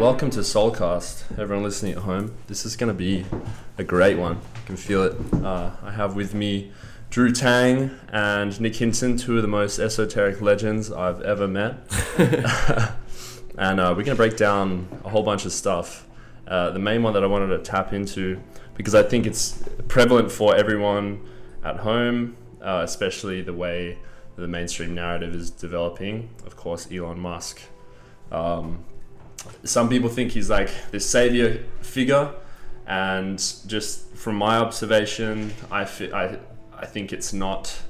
Welcome to Soulcast, everyone listening at home. This is going to be a great one. I can feel it. Uh, I have with me Drew Tang and Nick Hinton, two of the most esoteric legends I've ever met. and uh, we're going to break down a whole bunch of stuff. Uh, the main one that I wanted to tap into, because I think it's prevalent for everyone at home, uh, especially the way the mainstream narrative is developing. Of course, Elon Musk. Um, some people think he's like this savior figure, and just from my observation, I, fi- I, I think it's not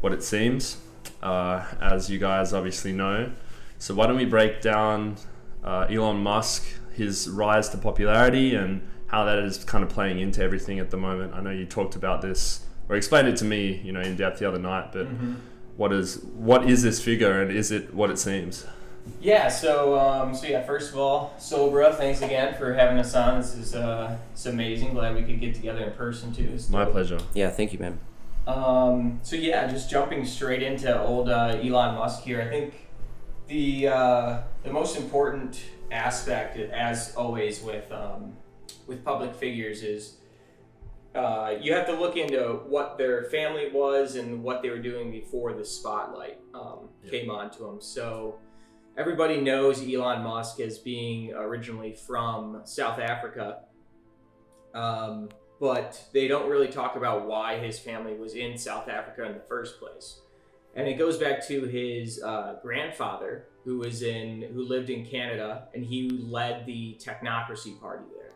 what it seems, uh, as you guys obviously know. So, why don't we break down uh, Elon Musk, his rise to popularity, and how that is kind of playing into everything at the moment? I know you talked about this or explained it to me, you know, in depth the other night, but. What is what is this figure and is it what it seems? Yeah, so um, so yeah, first of all, Sobra, thanks again for having us on. This is uh, it's amazing. Glad we could get together in person too. It's My dope. pleasure. Yeah, thank you, man. Um, so yeah, just jumping straight into old uh, Elon Musk here. I think the uh, the most important aspect, as always with um, with public figures, is uh, you have to look into what their family was and what they were doing before the spotlight um, Yeah. came onto them. So everybody knows Elon Musk as being originally from South Africa. Um, but they don't really talk about why his family was in South Africa in the first place. And it goes back to his uh, grandfather, who was in, who lived in Canada, and he led the Technocracy Party there.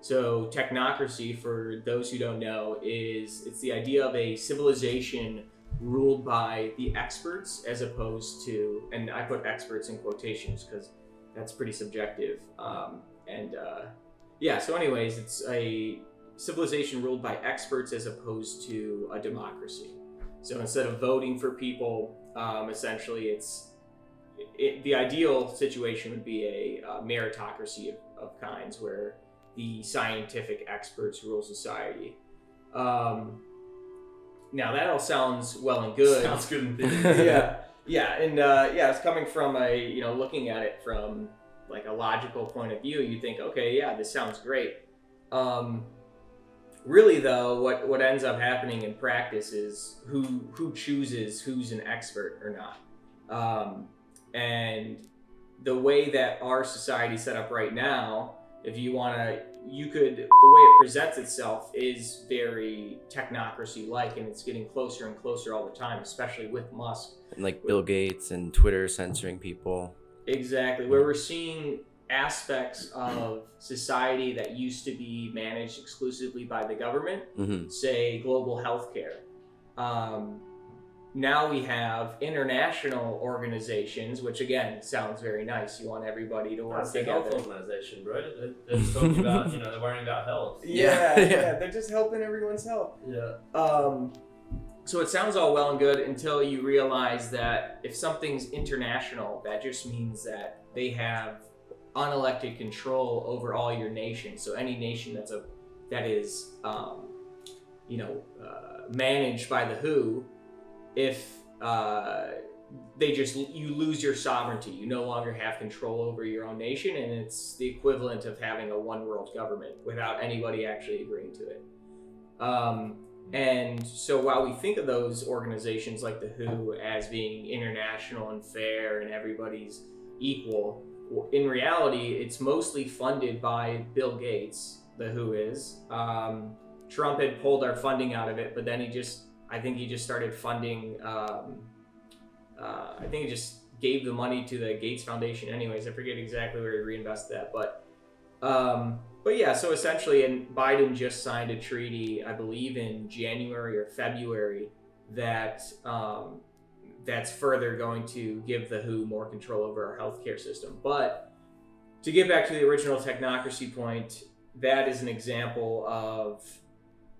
So technocracy, for those who don't know, is it's the idea of a civilization ruled by the experts as opposed to, and I put experts in quotations because that's pretty subjective. Um, and uh, yeah, so anyways, it's a civilization ruled by experts as opposed to a democracy. So instead of voting for people, um, essentially it's it, the ideal situation would be a uh, meritocracy of, of kinds where the scientific experts rule society. Um, now that all sounds well and good. Sounds good in theory. yeah, yeah, and uh, yeah, it's coming from a you know looking at it from like a logical point of view. You think, okay, yeah, this sounds great. Um, really, though, what what ends up happening in practice is who who chooses who's an expert or not, um, and the way that our society set up right now if you want to you could the way it presents itself is very technocracy like and it's getting closer and closer all the time especially with musk. And like Bill Gates and Twitter censoring people. exactly. Where we're seeing aspects of society that used to be managed exclusively by the government hmm say global healthcare. Um, now we have international organizations which again sounds very nice you want everybody to work That's the together health organization, bro. They're, they're just talking about, you know, they're worrying about health. yeah, Yeah. yeah, they're just helping everyone's health. Yeah. Um, so it sounds all well and good until you realize that if something's international, that just means that they have unelected control over all your nations. So any nation that's a that is, um, you know, uh, managed by the WHO, if uh, they just you lose your sovereignty, you no longer have control over your own nation, and it's the equivalent of having a one world government without anybody actually agreeing to it. Um, and so while we think of those organizations like the WHO as being international and fair and everybody's equal, in reality, it's mostly funded by Bill Gates, the WHO is. Um, Trump had pulled our funding out of it, but then he just, I think he just started funding, um, uh, I think he just gave the money to the Gates Foundation, anyways. I forget exactly where he reinvested that, but um, but yeah, so essentially, and Biden just signed a treaty, I believe in January or February, that um, that's further going to give the WHO more control over our healthcare system. But to get back to the original technocracy point, that is an example of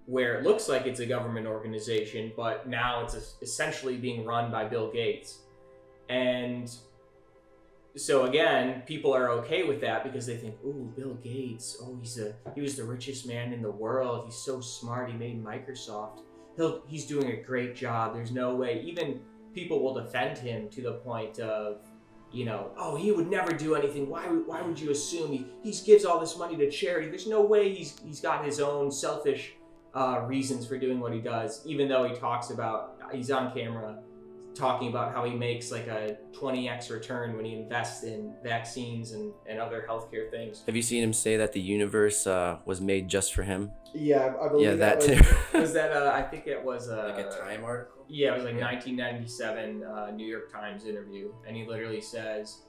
where it looks like it's a government organization, but now it's essentially being run by Bill Gates. And so again, people are okay with that because they think, "Ooh, Bill Gates. Oh, he's a he was the richest man in the world. He's so smart. He made Microsoft. He'll he's doing a great job. There's no way." Even people will defend him to the point of, you know, oh, he would never do anything. Why, why would you assume he, he gives all this money to charity? There's no way he's, he's got his own selfish uh, reasons for doing what he does, even though he talks about, he's on camera talking about how he makes like a 20x return when he invests in vaccines and, and other healthcare things. Have you seen him say that the universe uh, was made just for him? Yeah, I believe Yeah, that was, too. was that, uh, I think it was uh, like a time article. Yeah, it was like Yeah. 1997 uh, New York Times interview, and he literally says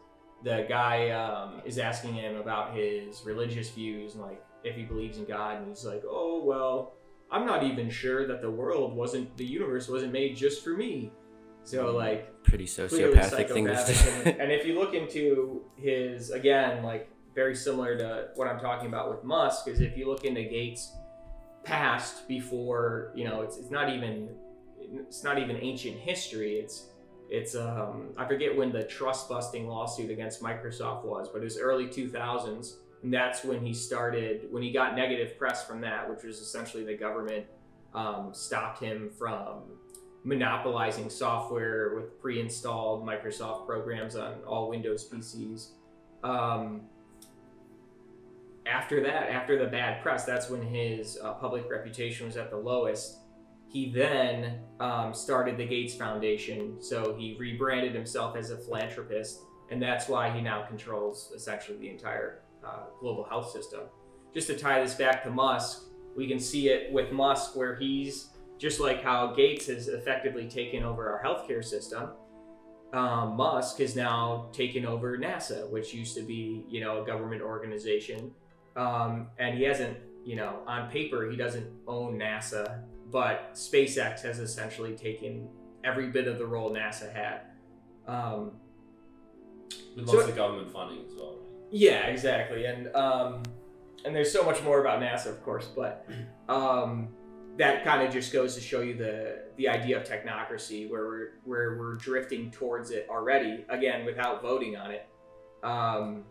the guy um, is asking him about his religious views and like if he believes in God, and he's like, "Oh well, I'm not even sure that the world wasn't, the universe wasn't made just for me." So like, Pretty sociopathic thing to psychopathic. say. and, and if you look into his again, like very similar to what I'm talking about with Musk, is if you look into Gates' past before, you know, it's it's not even it's not even ancient history. It's it's um I forget when the trust busting lawsuit against Microsoft was, but it was early 2000s, and that's when he started when he got negative press from that, which was essentially the government um, stopped him from monopolizing software with pre-installed Microsoft programs on all Windows PCs. Um, after that, after the bad press, that's when his uh, public reputation was at the lowest. He then um, started the Gates Foundation, so he rebranded himself as a philanthropist, and that's why he now controls essentially the entire uh, global health system. Just to tie this back to Musk, we can see it with Musk, where he's just like how Gates has effectively taken over our healthcare system. Um, Musk has now taken over NASA, which used to be, you know, a government organization, um, and he hasn't, you know, on paper he doesn't own NASA, but SpaceX has essentially taken every bit of the role NASA had. Um, With So- lots of government funding as well. Yeah, exactly, and um, and there's so much more about NASA, of course, but um, that kind of just goes to show you the the idea of technocracy, where we're where we're drifting towards it already, again without voting on it. Um,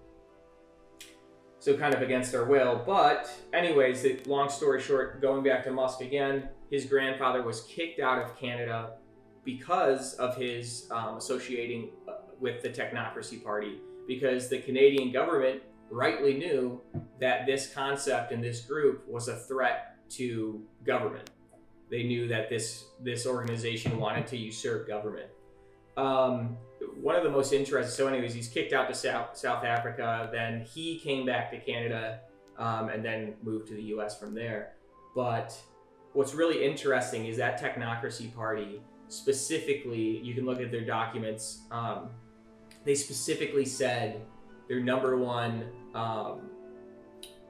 so kind of against our will, but anyways, the, long story short, going back to Musk again, his grandfather was kicked out of Canada because of his um, associating uh, with the technocracy party because the Canadian government rightly knew that this concept and this group was a threat to government. They knew that this this organization wanted to usurp government. Um, one of the most interesting. So, anyways, he's kicked out to South South Africa. Then he came back to Canada, um, and then moved to the U.S. from there. But what's really interesting is that technocracy party specifically. You can look at their documents. Um, they specifically said their number one um,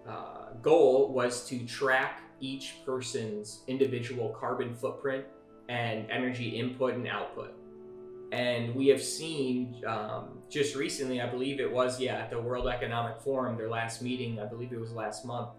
uh, goal was to track each person's individual carbon footprint and energy input and output. And we have seen um, just recently, I believe it was, yeah, at the World Economic Forum, their last meeting, I believe it was last month,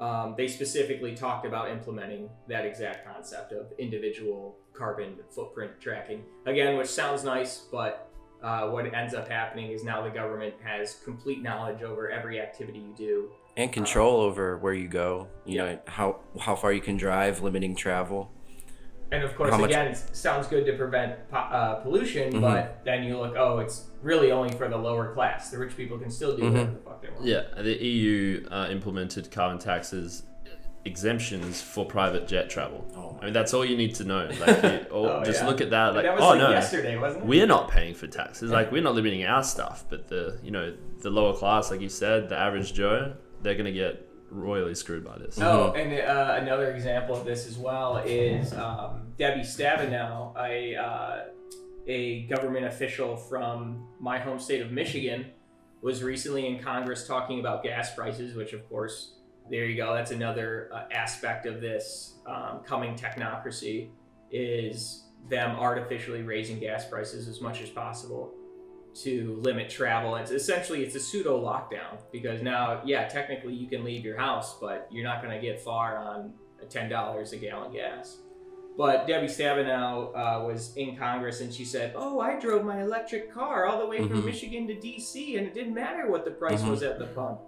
um, they specifically talked about implementing that exact concept of individual carbon footprint tracking. Again, which sounds nice, but uh, what ends up happening is now the government has complete knowledge over every activity you do. and control over where you go. You Yeah. know how how far you can drive, limiting travel. And of course, How much- again, it sounds good to prevent po- uh, pollution, Mhm. but then you look, oh, it's really only for the lower class. The rich people can still do whatever Mhm. the fuck they want. Yeah, the EU uh, implemented carbon taxes exemptions for private jet travel. Oh I mean, that's all you need to know. Like, you, or Oh, just yeah. look at that. Like, that was oh like no, yesterday, wasn't it? we're not paying for taxes. Like, we're not limiting our stuff, but the you know the lower class, like you said, the average Joe, they're gonna get royally screwed by this. Oh, and uh, another example of this as well is um, Debbie Stabenow, a uh, a government official from my home state of Michigan, was recently in Congress talking about gas prices, which of course, there you go. That's another uh, aspect of this um, coming technocracy is them artificially raising gas prices as much as possible to limit travel. It's essentially it's a pseudo lockdown because now, yeah, technically you can leave your house, but you're not going to get far on ten dollars a gallon gas. But Debbie Stabenow uh, was in Congress and she said, "Oh, I drove my electric car all the way from Mhm. Michigan to D.C. and it didn't matter what the price Mhm. was at the pump."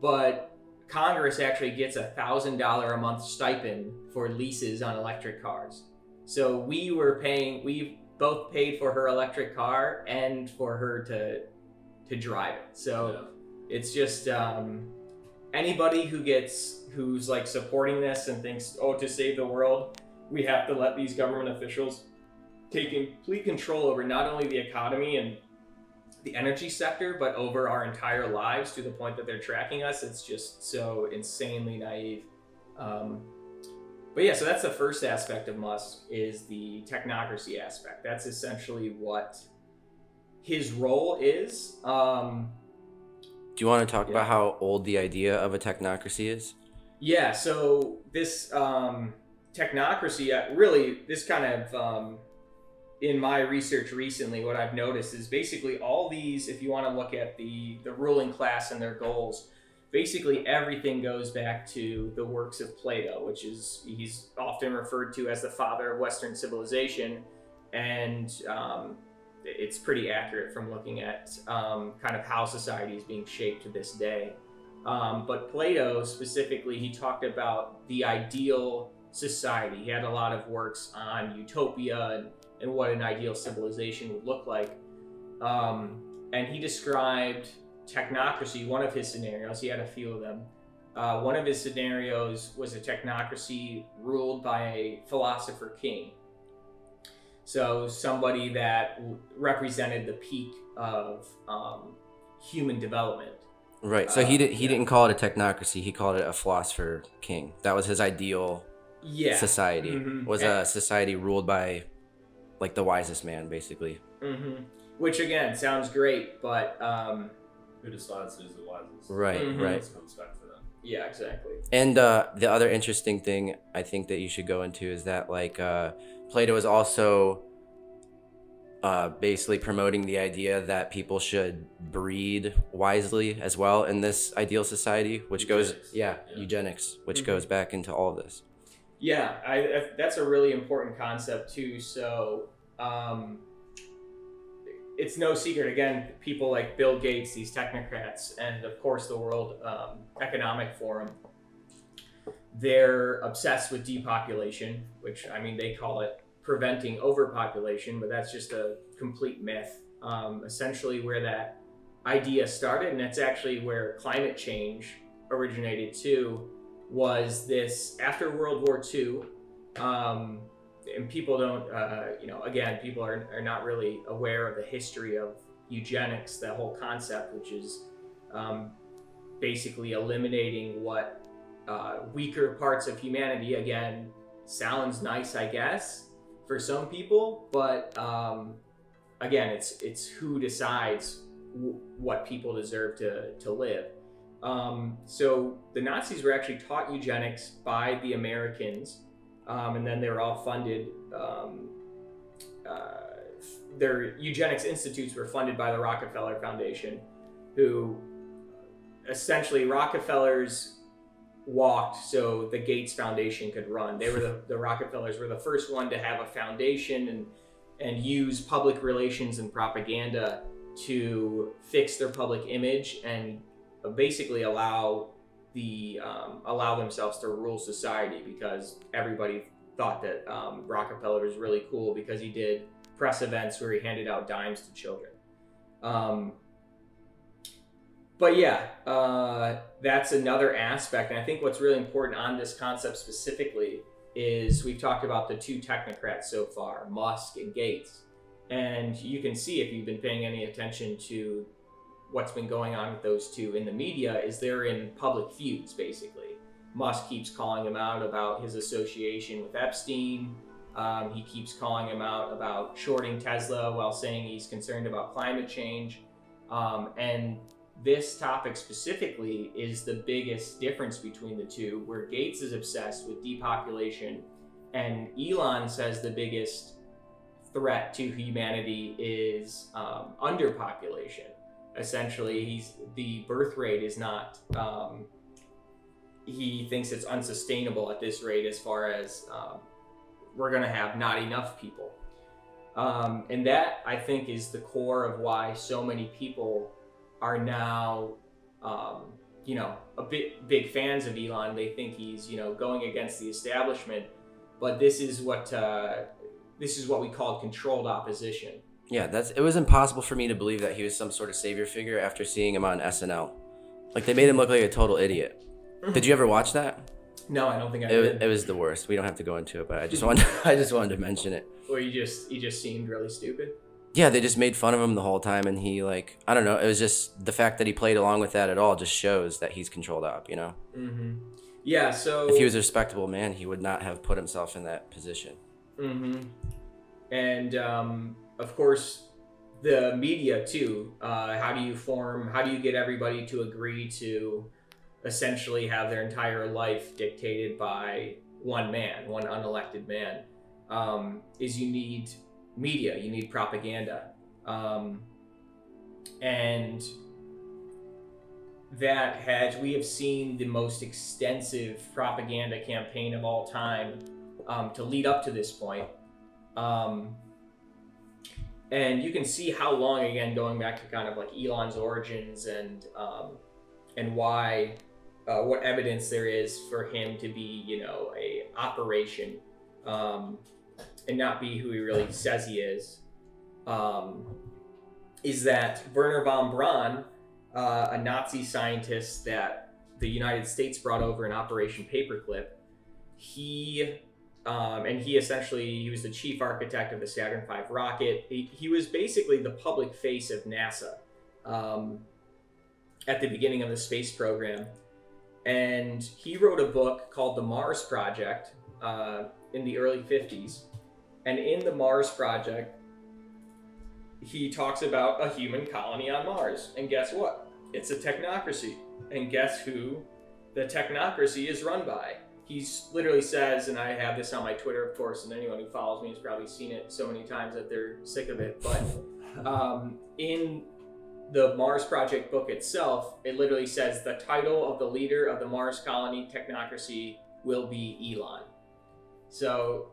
But Congress actually gets a thousand dollar a month stipend for leases on electric cars. So we were paying we both paid for her electric car and for her to to drive it. So it's just um, anybody who gets who's like supporting this and thinks, oh, to save the world, we have to let these government officials take complete control over not only the economy and the energy sector, but over our entire lives to the point that they're tracking us. It's just so insanely naive. Um, but yeah, so that's the first aspect of Musk is the technocracy aspect. That's essentially what his role is. Um, Do you want to talk Yeah. about how old the idea of a technocracy is? Yeah, so this um, technocracy, uh, really, this kind of, um, in my research recently, what I've noticed is basically all these, if you want to look at the, the ruling class and their goals, basically everything goes back to the works of Plato, which is, he's often referred to as the father of Western civilization. And um, it's pretty accurate from looking at um, kind of how society is being shaped to this day. Um, but Plato specifically, he talked about the ideal society. He had a lot of works on utopia and, and what an ideal civilization would look like. Um, and he described technocracy, one of his scenarios, he had a few of them. Uh, one of his scenarios was a technocracy ruled by a philosopher king. So, somebody that w- represented the peak of um, human development. Right. So he Uh, did. He yeah. didn't call it a technocracy. He called it a philosopher king. That was his ideal Yeah. society. Mhm. Was And- a society ruled by, like the wisest man, basically. hmm Which again sounds great, but um, Who decides who's the wisest? Right. Mhm. Right. This comes back to them. yeah, exactly. And uh, the other interesting thing I think that you should go into is that like uh, Plato is also uh, basically promoting the idea that people should breed wisely as well in this ideal society, which goes yeah, Yeah. eugenics, which Mhm. goes back into all of this. Yeah, I, I, that's a really important concept too. So um, it's no secret. Again, people like Bill Gates, these technocrats, and of course the World um, Economic Forum, they're obsessed with depopulation, which I mean they call it preventing overpopulation, but that's just a complete myth. Um, essentially, where that idea started, and that's actually where climate change originated too was this after World War II, um, and people don't, uh, you know, again, people are, are not really aware of the history of eugenics, that whole concept, which is um, basically eliminating what uh, weaker parts of humanity, again, sounds nice, I guess, for some people, but um, again, it's it's who decides w- what people deserve to to live. Um, so the Nazis were actually taught eugenics by the Americans, um, and then they were all funded. Um, uh, their eugenics institutes were funded by the Rockefeller Foundation, who essentially Rockefellers walked so the Gates Foundation could run. They were the, the Rockefellers were the first one to have a foundation and and use public relations and propaganda to fix their public image and basically allow the um, allow themselves to rule society because everybody thought that um, Rockefeller was really cool because he did press events where he handed out dimes to children. Um, but yeah, uh, that's another aspect, and I think what's really important on this concept specifically is we've talked about the two technocrats so far, Musk and Gates, and you can see if you've been paying any attention to what's been going on with those two in the media is they're in public feuds basically. Musk keeps calling him out about his association with Epstein. Um, he keeps calling him out about shorting Tesla while saying he's concerned about climate change. Um, and this topic specifically is the biggest difference between the two, where Gates is obsessed with depopulation, and Elon says the biggest threat to humanity is um, underpopulation essentially he's the birth rate is not um, he thinks it's unsustainable at this rate as far as um, we're going to have not enough people um, and that i think is the core of why so many people are now um, you know a bit big fans of elon they think he's you know going against the establishment but this is what uh, this is what we call controlled opposition. Yeah, that's it was impossible for me to believe that he was some sort of savior figure after seeing him on SNL. Like they made him look like a total idiot. Did you ever watch that? No, I don't think I It, did. it was the worst. We don't have to go into it, but I just wanted I just wanted to mention it. Or you just you just seemed really stupid. Yeah, they just made fun of him the whole time, and he like I don't know. It was just the fact that he played along with that at all just shows that he's controlled up. You know, Mm-hmm. Yeah. So if he was a respectable man, he would not have put himself in that position. Mm-hmm. And um, of course, the media too. Uh, how do you form? How do you get everybody to agree to essentially have their entire life dictated by one man, one unelected man? Um, is you need media, you need propaganda, um, and that has we have seen the most extensive propaganda campaign of all time um, to lead up to this point. Um, and you can see how long again going back to kind of like Elon's origins and um, and why uh, what evidence there is for him to be you know a operation um, and not be who he really says he is um, is that Wernher von Braun uh, a Nazi scientist that the United States brought over in Operation Paperclip he um, and he essentially he was the chief architect of the Saturn V rocket. He, he was basically the public face of NASA um, at the beginning of the space program, and he wrote a book called The Mars Project uh, in the early '50s. And in the Mars Project, he talks about a human colony on Mars. And guess what? It's a technocracy. And guess who the technocracy is run by? He literally says, and I have this on my Twitter, of course, and anyone who follows me has probably seen it so many times that they're sick of it. But um, in the Mars Project book itself, it literally says the title of the leader of the Mars colony technocracy will be Elon. So,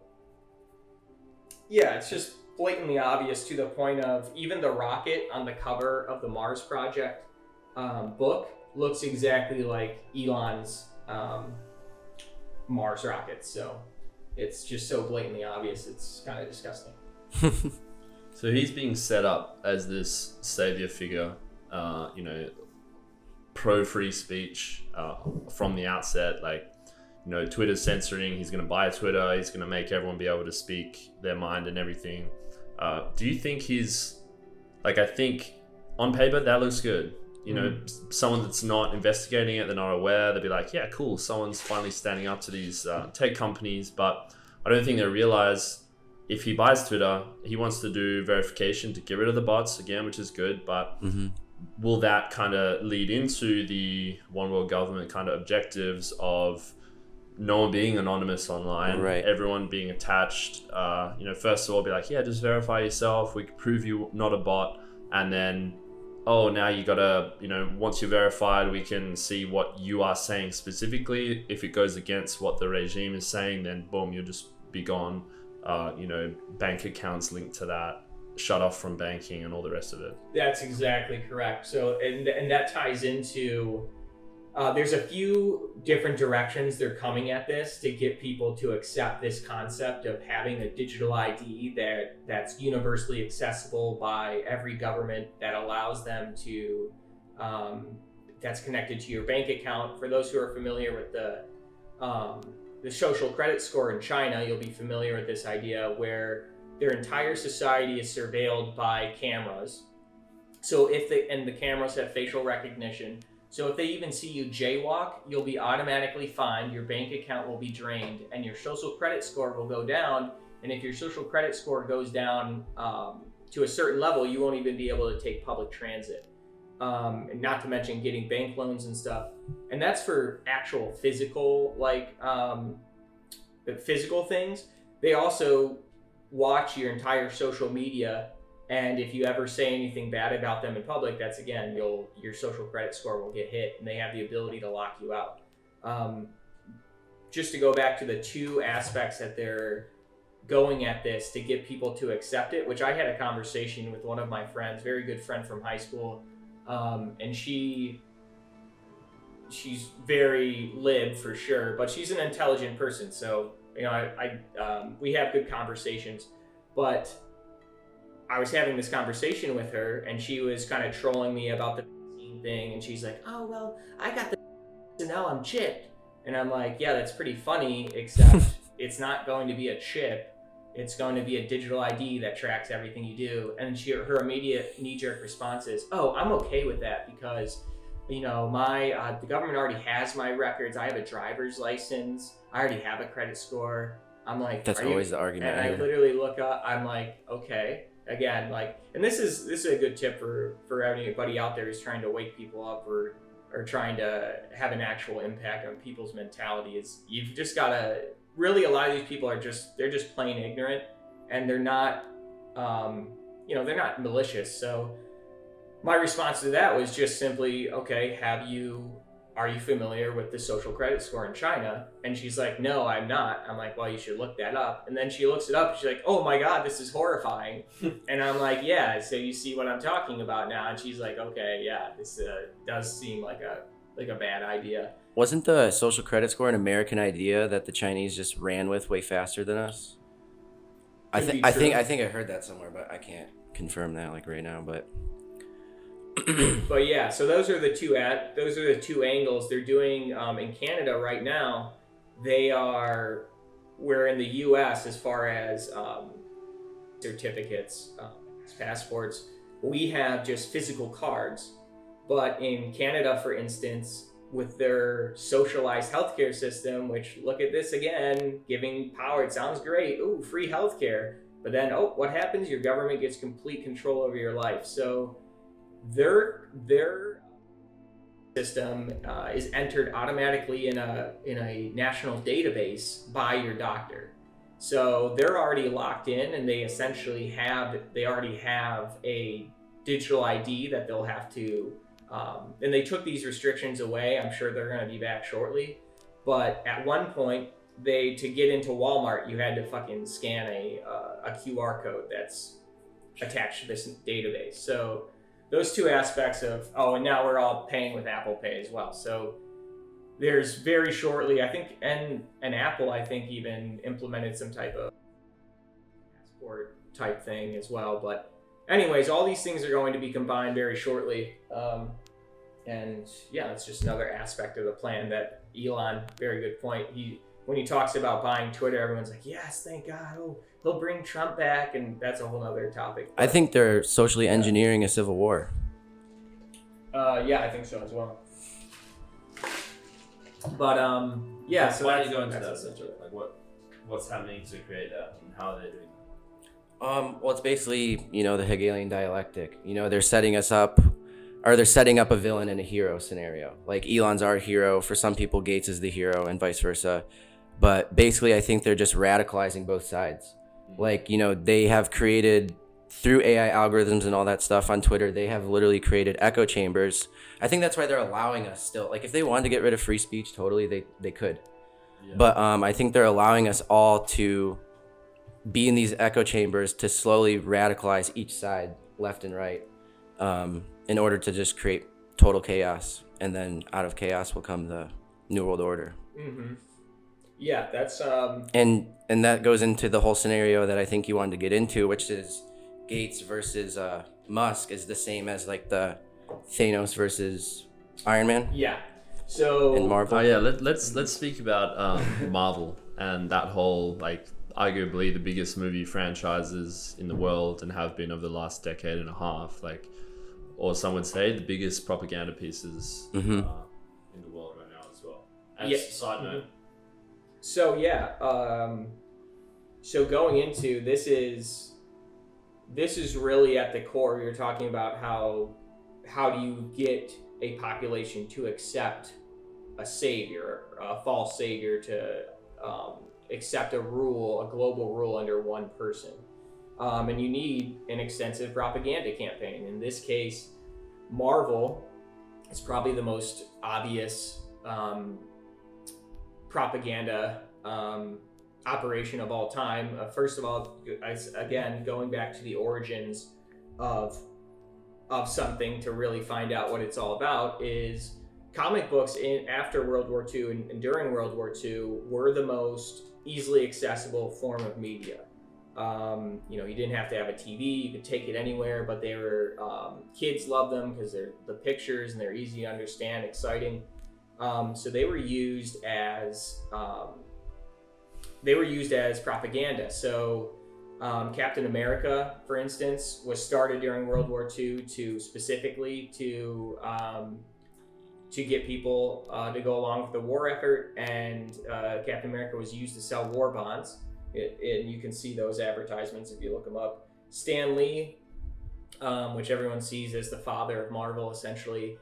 yeah, it's just blatantly obvious to the point of even the rocket on the cover of the Mars Project um, book looks exactly like Elon's. Um, Mars rockets. So it's just so blatantly obvious. It's kind of disgusting. So he's being set up as this savior figure, uh, you know, pro free speech uh, from the outset. Like, you know, Twitter's censoring. He's going to buy Twitter. He's going to make everyone be able to speak their mind and everything. Uh, do you think he's like? I think on paper that looks good. You know, s- someone that's not investigating it, they're not aware. They'll be like, "Yeah, cool. Someone's finally standing up to these uh, tech companies." But I don't think they realize if he buys Twitter, he wants to do verification to get rid of the bots again, which is good. But hmm will that kind of lead into the one world government kind of objectives of no one being anonymous online, Right. everyone being attached? Uh, you know, first of all, be like, yeah, just verify yourself. We can prove you not a bot, and then. Oh, now you gotta, you know, once you're verified, we can see what you are saying specifically. If it goes against what the regime is saying, then boom, you'll just be gone uh, you know, bank accounts linked to that, shut off from banking, and all the rest of it. That's exactly correct. So, and and that ties into. Uh, there's a few different directions they're coming at this to get people to accept this concept of having a digital ID that that's universally accessible by every government that allows them to um, that's connected to your bank account. For those who are familiar with the um, the social credit score in China, you'll be familiar with this idea where their entire society is surveilled by cameras. So if they and the cameras have facial recognition, so if they even see you jaywalk, you'll be automatically fined. Your bank account will be drained, and your social credit score will go down. And if your social credit score goes down um, to a certain level, you won't even be able to take public transit. Um, and not to mention getting bank loans and stuff. And that's for actual physical, like um, physical things. They also watch your entire social media and if you ever say anything bad about them in public that's again you'll your social credit score will get hit and they have the ability to lock you out. Um, just to go back to the two aspects that they're going at this to get people to accept it which i had a conversation with one of my friends very good friend from high school um, and she she's very lib for sure but she's an intelligent person. So you know i, I um, we have good conversations But I was having this conversation with her, and she was kind of trolling me about the thing, and she's like, "Oh well, I got the so now I'm chipped," and I'm like, "Yeah, that's pretty funny, except it's not going to be a chip." It's going to be a digital ID that tracks everything you do. And she, her immediate knee-jerk response is, "Oh, I'm okay with that because you know, my uh, the government already has my records. I have a driver's license. I already have a credit score. I'm like, That's "Are you-" always the argument. And I literally look up. I'm like, okay. Again, like, and this is this is a good tip for for anybody out there who's trying to wake people up or or trying to have an actual impact on people's mentality. Is you've just gotta really a lot of these people are just they're just plain ignorant and they're not um, you know they're not malicious. So my response to that was just simply, okay, have you are you familiar with the social credit score in China? And she's like, no, I'm not. I'm like, well, you should look that up. And then she looks it up. And she's like, oh my god, this is horrifying. and I'm like, yeah. So you see what I'm talking about now? And she's like, okay, yeah, this uh, does seem like a like a bad idea. Wasn't the social credit score an American idea that the Chinese just ran with way faster than us? I Could be I think. I think I heard that somewhere, but I can't confirm that like right now. But But yeah, so those are the two at those are the two angles they're doing um, in Canada right now. They are we're in the U.S. as far as um, certificates, um, passports. We have just physical cards, but in Canada, for instance, with their socialized healthcare system, which look at this again, giving power. It sounds great. Ooh, free healthcare. But then, oh, what happens? Your government gets complete control over your life. So their their system uh, is entered automatically in a in a national database by your doctor. So they're already locked in, and they essentially have they already have a digital ID that they'll have to. Um, and they took these restrictions away. I'm sure they're going to be back shortly. But at one point, they to get into Walmart, you had to fucking scan a uh, a QR code that's attached to this database. So those two aspects of oh, and now we're all paying with Apple Pay as well. So there's very shortly, I think, and and Apple, I think, even implemented some type of passport type thing as well. But anyways, all these things are going to be combined very shortly. Um, and yeah, that's just another aspect of the plan that Elon, very good point. He when he talks about buying Twitter, everyone's like, yes, thank God, oh, he'll bring Trump back, and that's a whole other topic. I think they're socially engineering a civil war. Uh, yeah, I think so as well. But um, yeah. So why do that's- you go into that subject? Like what what's happening to create that and how are they doing that? Um, well, it's basically you know the Hegelian dialectic. You know they're setting us up, or they're setting up a villain and a hero scenario. Like Elon's our hero. For some people, Gates is the hero, and vice versa. But basically, I think they're just radicalizing both sides. Like you know they have created through AI algorithms and all that stuff on Twitter. They have literally created echo chambers. I think that's why they're allowing us still. Like if they wanted to get rid of free speech, totally they they could. Yeah. But um, I think they're allowing us all to be in these echo chambers to slowly radicalize each side, left and right, um, in order to just create total chaos. And then out of chaos will come the new world order. Mhm. Yeah, that's um. And and that goes into the whole scenario that I think you wanted to get into, which is Gates versus uh, Musk is the same as like the Thanos versus Iron Man Yeah. So in Marvel. Oh yeah, let, let's let's speak about um, Marvel and that whole like arguably the biggest movie franchises in the world and have been over the last decade and a half. Like, or some would say the biggest propaganda pieces Mhm. uh, in the world right now as well. And Yeah. side note, So yeah, um, so going into this is this is really at the core. You're talking about how how do you get a population to accept a savior, a false savior, to um, accept a rule, a global rule under one person, um, and you need an extensive propaganda campaign. In this case, Marvel is probably the most obvious. Um, propaganda um, operation of all time. Uh, first of all, as, again, going back to the origins of of something to really find out what it's all about is comic books in after World War II and, and during World War II were the most easily accessible form of media. Um, you know, you didn't have to have a TV; you could take it anywhere. But they were um, kids love them because they're the pictures and they're easy to understand, exciting. Um, so they were used as um, they were used as propaganda. So um, Captain America, for instance, was started during World War II to specifically to um, to get people uh, to go along with the war effort, and uh, Captain America was used to sell war bonds. It, and you can see those advertisements if you look them up. Stan Lee, um, which everyone sees as the father of Marvel, essentially,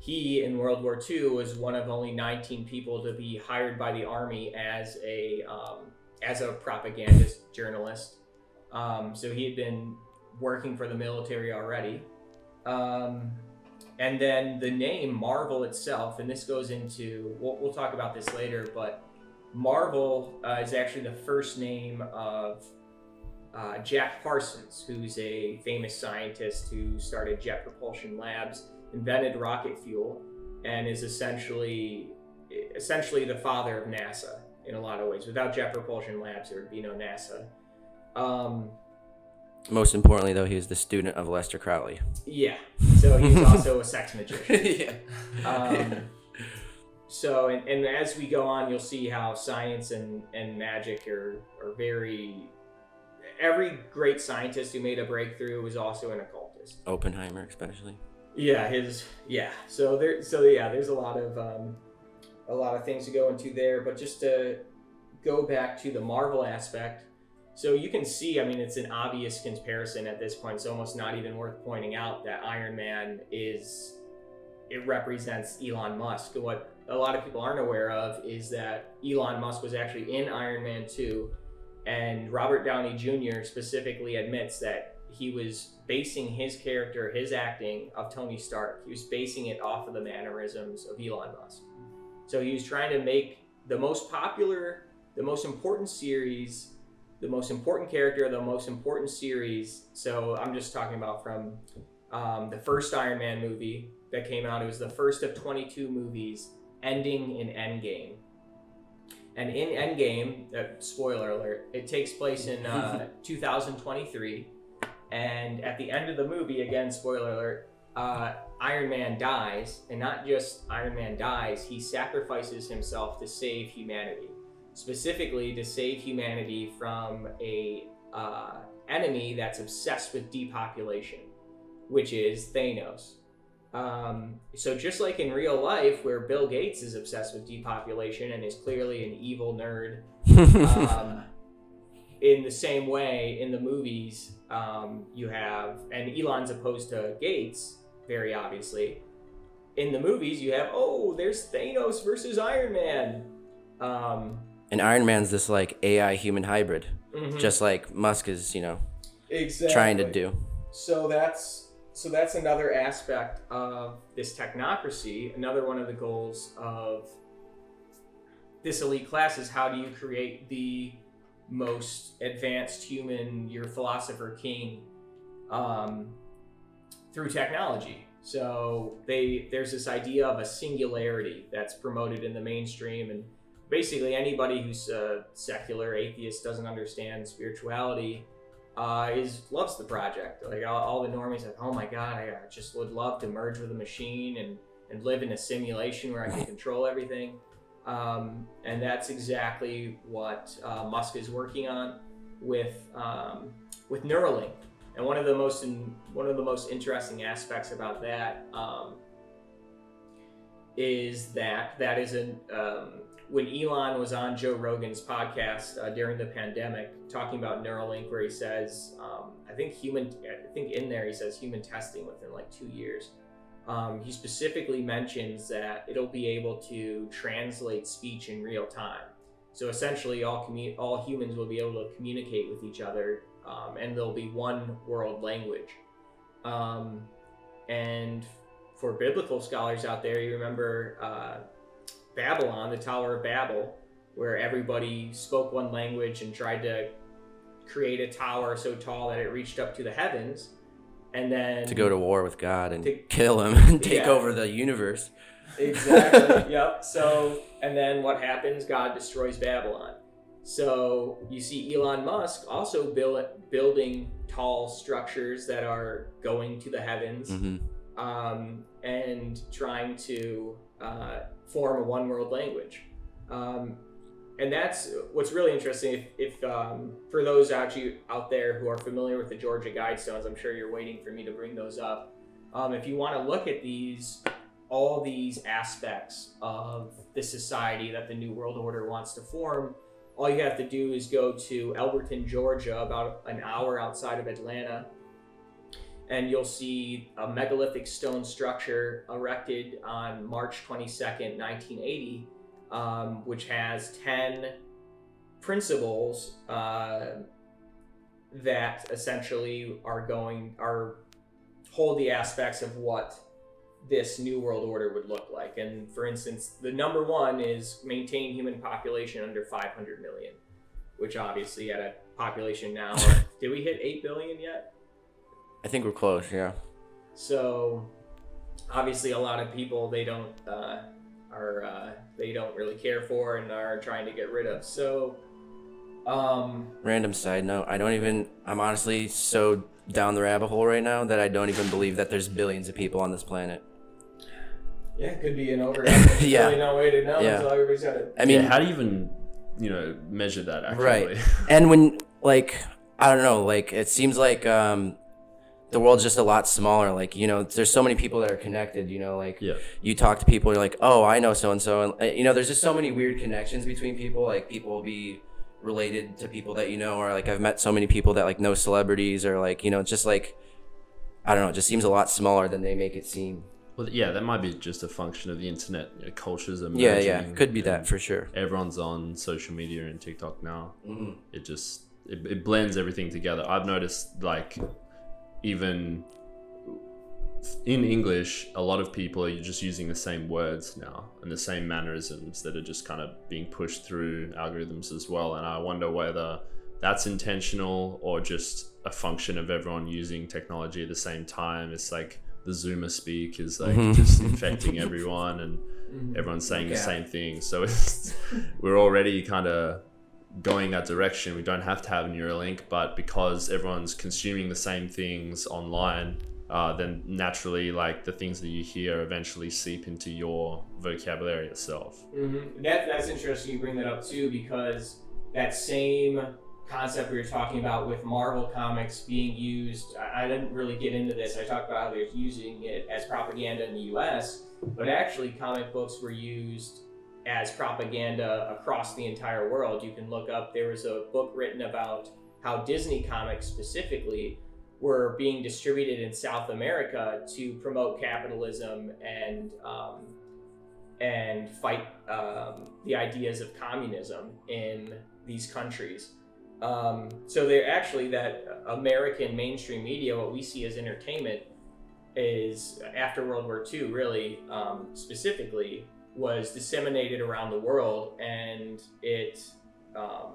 he in World War II was one of only 19 people to be hired by the army as a um, as a propagandist journalist. Um, so he had been working for the military already. Um, and then the name Marvel itself, and this goes into, we'll, we'll talk about this later, but Marvel uh, is actually the first name of uh, Jack Parsons, who's a famous scientist who started Jet Propulsion Labs, invented rocket fuel, and is essentially essentially the father of NASA in a lot of ways. Without Jet Propulsion Labs, there would be no NASA. Um, Most importantly, though, he was the student of Aleister Crowley. yeah, so he's also a sex magician. yeah. Um, so, and, and as we go on, you'll see how science and, and magic are, are very. Every great scientist who made a breakthrough was also an occultist. Oppenheimer, especially. Yeah, his yeah. So there, so yeah, there's a lot of um, a lot of things to go into there. But just to go back to the Marvel aspect, so you can see, I mean, it's an obvious comparison at this point. It's almost not even worth pointing out that Iron Man is it represents Elon Musk. What a lot of people aren't aware of is that Elon Musk was actually in Iron Man 2, and Robert Downey Jr. specifically admits that he was basing his character, his acting of Tony Stark, he was basing it off of the mannerisms of Elon Musk. So he was trying to make the most popular, the most important series, the most important character, the most important series. So I'm just talking about from um, the first Iron Man movie that came out. It was the first of 22 movies ending in Endgame. And in Endgame, uh, spoiler alert, it takes place in uh, 2023. And at the end of the movie, again, spoiler alert, uh, Iron Man dies. And not just Iron Man dies, he sacrifices himself to save humanity. Specifically, to save humanity from a uh, enemy that's obsessed with depopulation, which is Thanos. Um, so just like in real life, where Bill Gates is obsessed with depopulation and is clearly an evil nerd, um, in the same way in the movies, um, you have and Elon's opposed to Gates, very obviously. In the movies, you have oh, there's Thanos versus Iron Man. Um, and Iron Man's this like AI human hybrid, mhm. just like Musk is, you know, exactly. trying to do. So that's so that's another aspect of this technocracy. Another one of the goals of this elite class is how do you create the most advanced human, your philosopher king, um, through technology. So they there's this idea of a singularity that's promoted in the mainstream, and basically anybody who's a secular atheist doesn't understand spirituality uh, is loves the project. Like all, all the normies, like, oh my god, I uh, just would love to merge with a machine and and live in a simulation where I can control everything. Um, and that's exactly what uh, Musk is working on with um, with Neuralink. And one of the most in, one of the most interesting aspects about that um, is that that is an um, when Elon was on Joe Rogan's podcast uh, during the pandemic, talking about Neuralink, where he says, um, I think human, I think in there he says human testing within like two years. Um, he specifically mentions that it'll be able to translate speech in real time. So essentially, all commu- all humans will be able to communicate with each other, um, and there'll be one world language. Um, and for biblical scholars out there, you remember uh, Babylon, the Tower of Babel, where everybody spoke one language and tried to create a tower so tall that it reached up to the heavens, and then To go to war with God and To- kill him and take Yeah. over the universe. Exactly. yep. So, and then what happens? God destroys Babylon. So you see Elon Musk also build, building tall structures that are going to the heavens hmm um, and trying to uh, form a one world language. Um, and that's what's really interesting. If, if um, for those out you out there who are familiar with the Georgia Guidestones, I'm sure you're waiting for me to bring those up. Um, if you want to look at these, all these aspects of the society that the New World Order wants to form, all you have to do is go to Elberton, Georgia, about an hour outside of Atlanta, and you'll see a megalithic stone structure erected on March 22nd, 1980, um, which has 10 principles uh, that essentially are going are hold the aspects of what this new world order would look like and for instance the number one is maintain human population under 500 million which obviously at a population now did we hit 8 billion yet I think we're close. Yeah. so obviously a lot of people they don't uh, are uh, they don't really care for and are trying to get rid of so um Random side note: I don't even. I'm honestly so down the rabbit hole right now that I don't even believe that there's billions of people on this planet. yeah it could be an over Yeah. really no way to know Yeah. until everybody's got it I mean, yeah, how do you even, you know, measure that accurately? Right. and when like I don't know, like it seems like um the world's just a lot smaller. Like you know, there's so many people that are connected. You know, like Yeah. you talk to people, you're like, oh, I know so and so, and uh, you know, there's just so many weird connections between people. Like people will be related to people that you know, or like I've met so many people that like know celebrities, or like you know, just like I don't know, it just seems a lot smaller than they make it seem. Well, yeah, that might be just a function of the internet. You know, cultures are Yeah, yeah, could be that for sure. Everyone's on social media and TikTok now. Mhm. It just it, it blends everything together. I've noticed like even in English, a lot of people are just using the same words now and the same mannerisms that are just kind of being pushed through algorithms as well. And I wonder whether that's intentional or just a function of everyone using technology at the same time. It's like the Zoomer speak is like Mhm. just infecting everyone and Mm-hmm. everyone's saying the same thing. So it's, we're already kind of going that direction. We don't have to have Neuralink, but because everyone's consuming the same things online, uh, then naturally, like the things that you hear eventually seep into your vocabulary itself. Mm-hmm. That, that's interesting you bring that up too because that same concept we were talking about with Marvel comics being used, I, I didn't really get into this. I talked about how they're using it as propaganda in the US, but actually, comic books were used as propaganda across the entire world. You can look up, there was a book written about how Disney comics specifically were being distributed in South America to promote capitalism and um, and fight um, the ideas of communism in these countries. Um, so they're actually that American mainstream media, what we see as entertainment, is after World War II, really um, specifically, was disseminated around the world, and it. Um,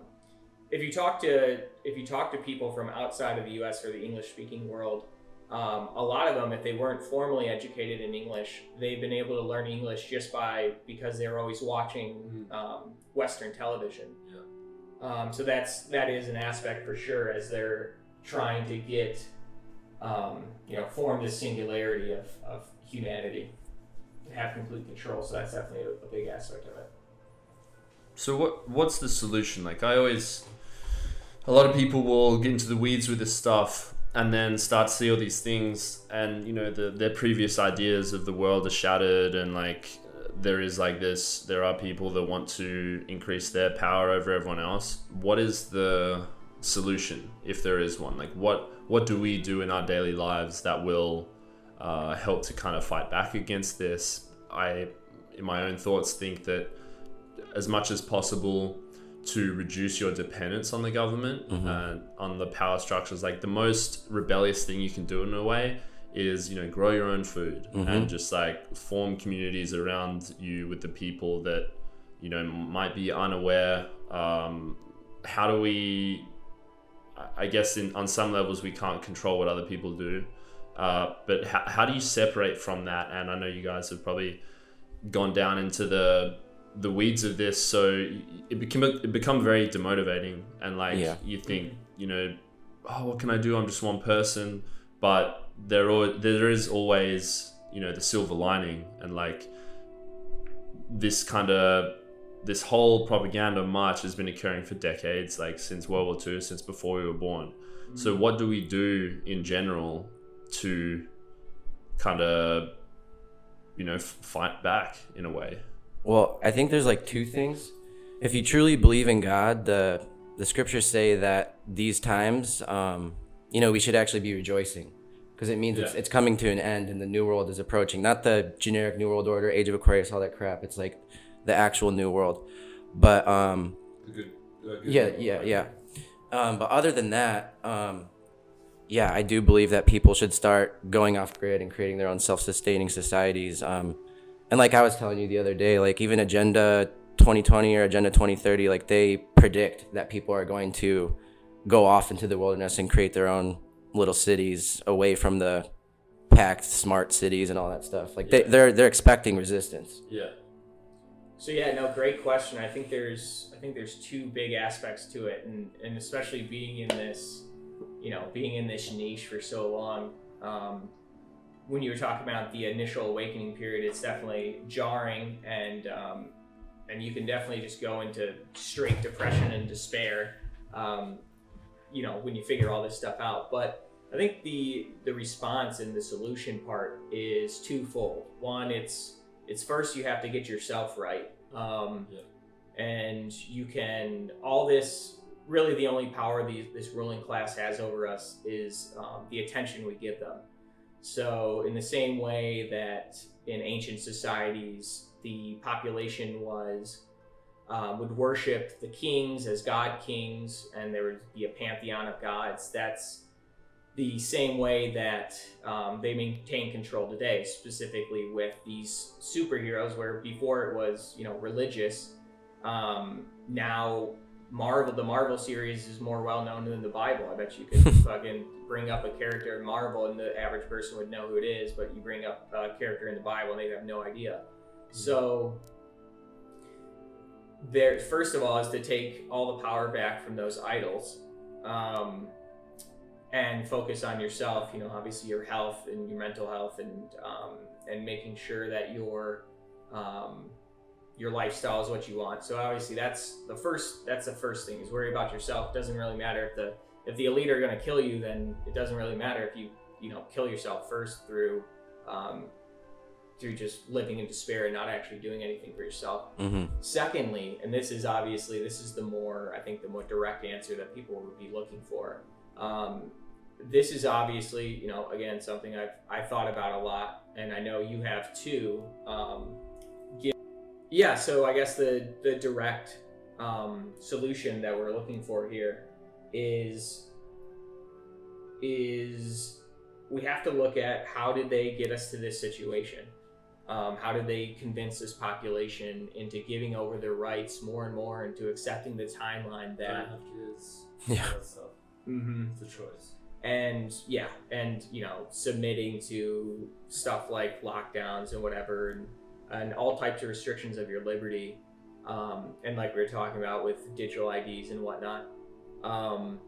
if you talk to if you talk to people from outside of the U.S. or the English-speaking world, um, a lot of them, if they weren't formally educated in English, they've been able to learn English just by because they're always watching um, Western television. Um, so that's that is an aspect for sure as they're trying to get um, you know form this singularity of, of humanity, have complete control. So that's definitely a, a big aspect of it. So what what's the solution? Like I always a lot of people will get into the weeds with this stuff and then start to see all these things and you know the, their previous ideas of the world are shattered and like there is like this there are people that want to increase their power over everyone else what is the solution if there is one like what what do we do in our daily lives that will uh, help to kind of fight back against this i in my own thoughts think that as much as possible to reduce your dependence on the government and on the power structures. Like the most rebellious thing you can do in a way is you know grow your own food and just like form communities around you with the people that you know might be unaware. Um, how do we? I- I guess in on some levels we can't control what other people do, uh, but how, how do you separate from that? And I know you guys have probably gone down into the the weeds of this, so it become it become very demotivating, and like Yeah. you think, you know, oh, what can I do? I'm just one person, but there al- there is always you know the silver lining, and like this kind of this whole propaganda march has been occurring for decades, like since World War II, since before we were born. So what do we do in general to kind of you know fight back in a way? Well, I think there's like two things. If you truly believe in God, the the scriptures say that these times, um, you know, we should actually be rejoicing because it means it's, Yeah. it's coming to an end and the new world is approaching. Not the generic new world order, age of Aquarius, all that crap. It's like the actual new world. But um, yeah, yeah, yeah. Um, but other than that, um, yeah, I do believe that people should start going off grid and creating their own self-sustaining societies. Um, and like I was telling you the other day, like even Agenda 2020 or Agenda 2030, like they predict that people are going to go off into the wilderness and create their own little cities away from the packed smart cities and all that stuff. Like they, they're they're expecting resistance. Yeah. So yeah, no, great question. I think there's I think there's two big aspects to it, and and especially being in this, you know, being in this niche for so long. Um, when you were talking about the initial awakening period, it's definitely jarring, and um, and you can definitely just go into straight depression and despair. Um, you know, when you figure all this stuff out, but I think the the response and the solution part is twofold. One, it's it's first you have to get yourself right um, Yeah. and you can all this really the only power the, this ruling class has over us is um, the attention we give them so in the same way that in ancient societies the population was um, would worship the kings as god kings and there would be a pantheon of gods that's the same way that um, they maintain control today, specifically with these superheroes, where before it was, you know, religious. Um, now, Marvel, the Marvel series is more well known than the Bible. I bet you could fucking bring up a character in Marvel and the average person would know who it is, but you bring up a character in the Bible and they have no idea. So, there, first of all, is to take all the power back from those idols. Um, and focus on yourself. You know, obviously your health and your mental health, and um, and making sure that your um, your lifestyle is what you want. So obviously that's the first. That's the first thing is worry about yourself. It Doesn't really matter if the if the elite are going to kill you, then it doesn't really matter if you you know kill yourself first through um, through just living in despair and not actually doing anything for yourself. Mm-hmm. Secondly, and this is obviously this is the more I think the more direct answer that people would be looking for. Um, this is obviously you know again something I've I've thought about a lot, and I know you have too. Um, yeah, so I guess the the direct um, solution that we're looking for here is is we have to look at how did they get us to this situation um, how did they convince this population into giving over their rights more and more into accepting the timeline that have kids. Yeah. That stuff. Mhm. It's a choice. and yeah and you know submitting to stuff like lockdowns and whatever and, and all types of restrictions of your liberty um, and like we were talking about with digital ids and whatnot um,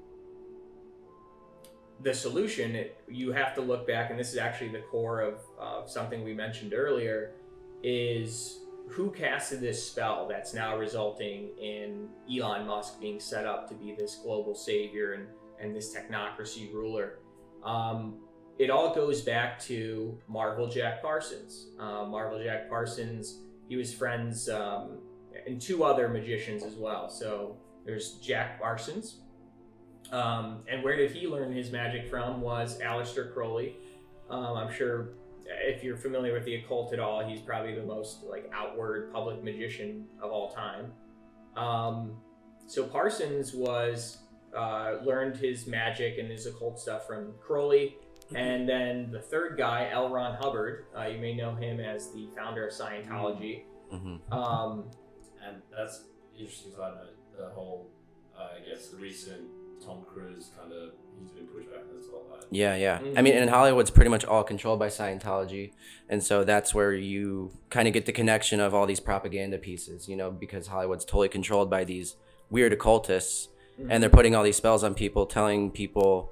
the solution it, you have to look back and this is actually the core of uh, something we mentioned earlier is who casted this spell that's now resulting in elon musk being set up to be this global savior and and this technocracy ruler. Um, it all goes back to Marvel Jack Parsons. Uh, Marvel Jack Parsons, he was friends um, and two other magicians as well. So there's Jack Parsons. Um, and where did he learn his magic from was Aleister Crowley. Um, I'm sure if you're familiar with the occult at all, he's probably the most like outward public magician of all time. Um, so Parsons was uh, learned his magic and his occult stuff from Crowley. And then the third guy, L. Ron Hubbard, uh, you may know him as the founder of Scientology. Mm-hmm. Um, And that's interesting side note. The whole, uh, I guess, the recent Tom Cruise kind of he's been pushed back as well. Like, Yeah, yeah. I mean, and Hollywood's pretty much all controlled by Scientology, and so that's where you kind of get the connection of all these propaganda pieces, you know, because Hollywood's totally controlled by these weird occultists, and they're putting all these spells on people, telling people,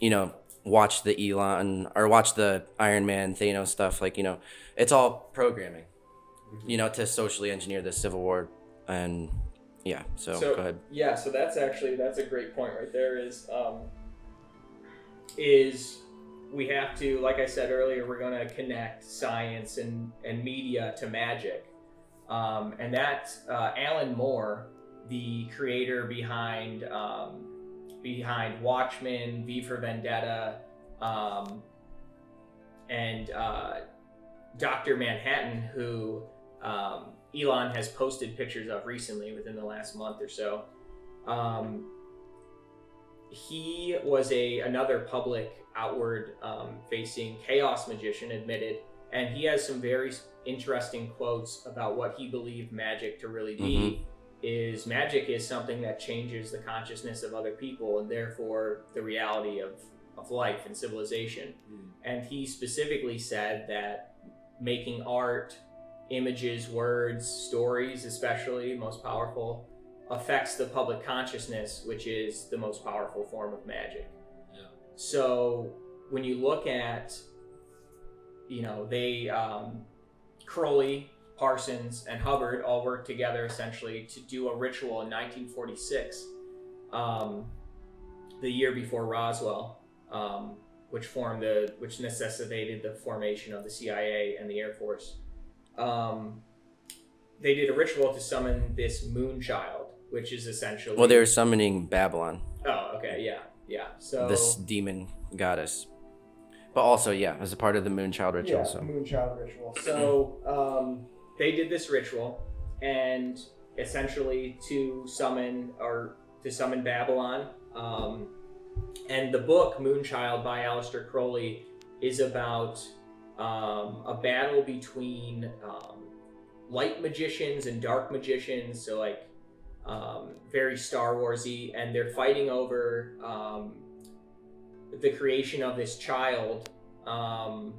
you know, watch the Elon or watch the Iron Man Thanos stuff. Like, you know, it's all programming, you know, to socially engineer the Civil War, and yeah. So, So- go ahead. Yeah, so that's actually that's a great point right there. Is um, is we have to, like I said earlier, we're going to connect science and and media to magic, um, and that uh, Alan Moore, the creator behind um, behind Watchmen, V for Vendetta, um, and uh, Doctor Manhattan, who um, Elon has posted pictures of recently within the last month or so. Um, he was a another public outward um, facing chaos magician admitted and he has some very interesting quotes about what he believed magic to really be is magic is something that changes the consciousness of other people and therefore the reality of, of life and civilization. And he specifically said that making art images words stories especially most powerful affects the public consciousness which is the most powerful form of magic. Yeah. so when you look at you know they um, crowley parsons and hubbard all worked together essentially to do a ritual in 1946 um, the year before roswell um, which formed the which necessitated the formation of the cia and the air force um, they did a ritual to summon this moon child which is essentially Well, they were summoning Babylon, oh okay yeah yeah so this demon goddess. But also, yeah, as a part of the Moonchild ritual. yeah, so moonchild ritual. So um, they did this ritual, and essentially to summon or to summon Babylon. Um, and the book Moonchild by Aleister Crowley is about um, a battle between um, light magicians and dark magicians. So like um, very Star Warsy, and they're fighting over um, the creation of this child um,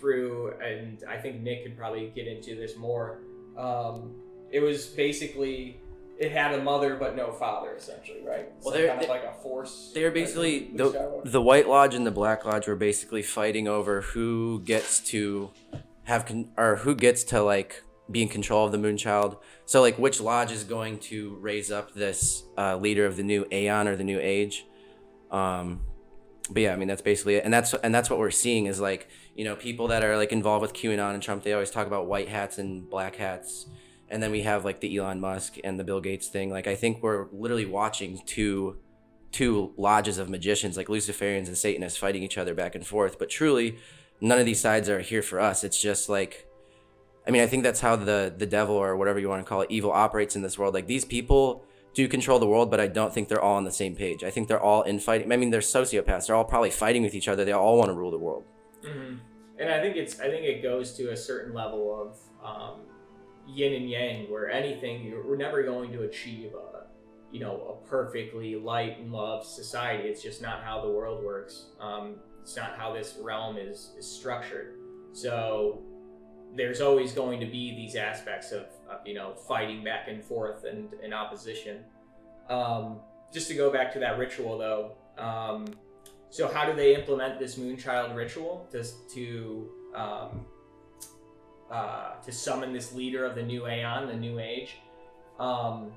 through, and I think Nick could probably get into this more. Um, it was basically it had a mother but no father, essentially, right? Well, like they're- kind of they- like a force. they were basically the the White Lodge and the Black Lodge were basically fighting over who gets to have con- or who gets to like be in control of the Moonchild. So like, which lodge is going to raise up this uh, leader of the new Aeon or the new age? Um, but yeah, I mean that's basically it, and that's and that's what we're seeing is like you know people that are like involved with QAnon and Trump. They always talk about white hats and black hats, and then we have like the Elon Musk and the Bill Gates thing. Like I think we're literally watching two two lodges of magicians like Luciferians and Satanists fighting each other back and forth. But truly, none of these sides are here for us. It's just like, I mean, I think that's how the the devil or whatever you want to call it, evil operates in this world. Like these people do control the world, but I don't think they're all on the same page. I think they're all infighting. I mean, they're sociopaths. They're all probably fighting with each other. They all want to rule the world. Mhm. And I think it's I think it goes to a certain level of um, yin and yang, where anything you're, we're never going to achieve a you know a perfectly light and love society. It's just not how the world works. Um, it's not how this realm is is structured. So there's always going to be these aspects of, of you know fighting back and forth and, opposition. Um, just to go back to that ritual though. So how do they implement this Moonchild ritual to to um, uh, to summon this leader of the new Aeon, the New Age? Um,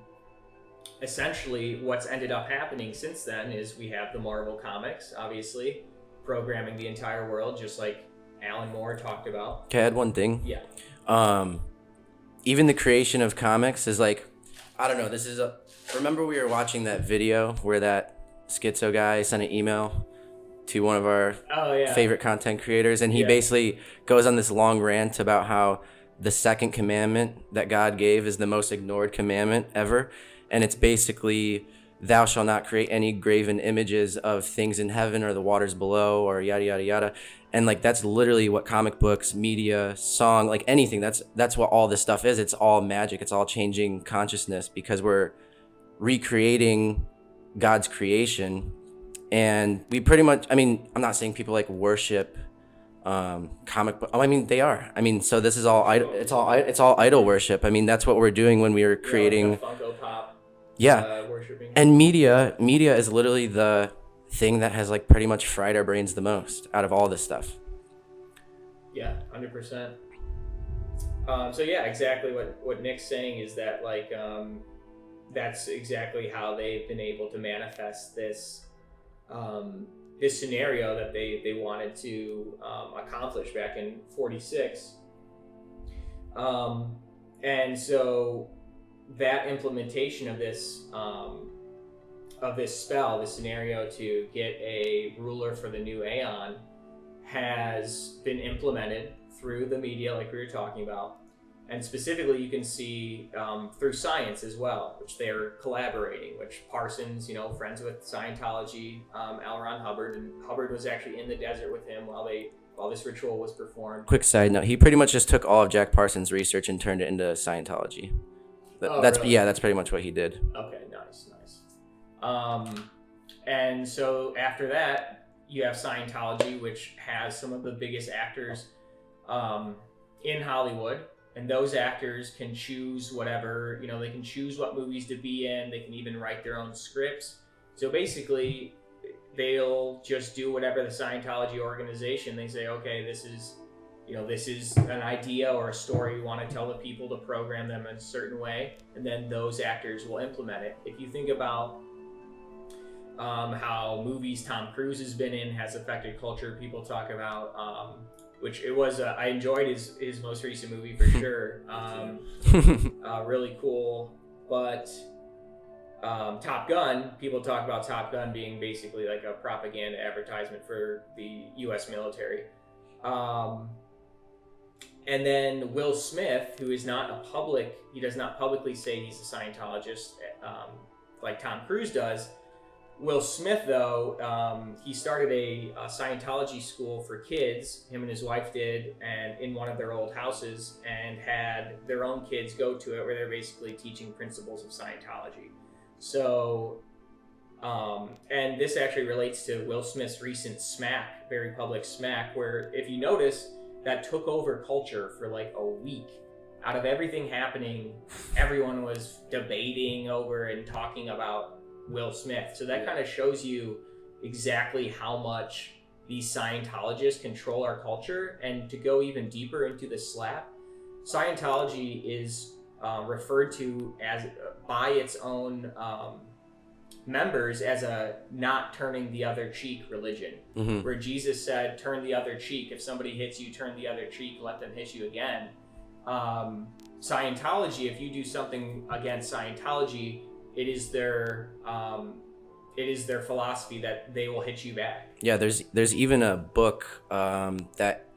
essentially, what's ended up happening since then is we have the Marvel comics, obviously, programming the entire world, just like Alan Moore talked about. Can I add one thing? Yeah. um even the creation of comics is like i don't know this is a remember we were watching that video where that schizo guy sent an email to one of our Oh yeah. favorite content creators and he Yeah. basically goes on this long rant about how the second commandment that god gave is the most ignored commandment ever and it's basically thou shalt not create any graven images of things in heaven or the waters below or yada yada yada and like that's literally what comic books media song like anything that's that's what all this stuff is it's all magic it's all changing consciousness because we're recreating God's creation, and we pretty much. I mean, I'm not saying people like worship um, comic book. Oh, I mean, they are. I mean, so this is all. id- It's all it's all idol worship. I mean, that's what we're doing when we are creating. Yeah, like Funko Pop. Yeah, Uh, worshiping. and media. Media is literally the thing that has like pretty much fried our brains the most out of all this stuff. Yeah, hundred percent. Um, so yeah, exactly what what Nick's saying is that like um, that's exactly how they've been able to manifest this um, this scenario that they they wanted to um, accomplish back in '46. Um, and so that implementation of this um, of this spell, this scenario to get a ruler for the new Aeon, has been implemented through the media, like we were talking about, and specifically you can see um, through science as well, which they're collaborating. Which Parsons, you know, friends with Scientology, um, L. Ron Hubbard, and Hubbard was actually in the desert with him while they while this ritual was performed. Quick side note: He pretty much just took all of Jack Parsons' research and turned it into Scientology. Oh, that's really? yeah, that's pretty much what he did. Okay, nice, nice. Um, and so after that, you have Scientology, which has some of the biggest actors um, in Hollywood, and those actors can choose whatever you know. They can choose what movies to be in. They can even write their own scripts. So basically, they'll just do whatever the Scientology organization they say. Okay, this is you know this is an idea or a story you want to tell the people to program them in a certain way and then those actors will implement it if you think about um, how movies tom cruise has been in has affected culture people talk about um, which it was uh, i enjoyed his, his most recent movie for sure um, uh, really cool but um, Top Gun, people talk about Top Gun being basically like a propaganda advertisement for the U.S. military. Um, and then Will Smith, who is not a public, he does not publicly say he's a Scientologist um, like Tom Cruise does. Will Smith, though, um, he started a, a Scientology school for kids. Him and his wife did, and in one of their old houses, and had their own kids go to it, where they're basically teaching principles of Scientology. So, um, and this actually relates to Will Smith's recent smack, very public smack, where if you notice, that took over culture for like a week. Out of everything happening, everyone was debating over and talking about Will Smith. So that kind of shows you exactly how much these Scientologists control our culture. And to go even deeper into the slap, Scientology is uh, referred to as by its own um, members as a not turning the other cheek religion hmm where Jesus said, "Turn the other cheek. If somebody hits you, turn the other cheek. Let them hit you again." Um, Scientology, if you do something against Scientology, it is their um, it is their philosophy that they will hit you back. Yeah, there's there's even a book um, that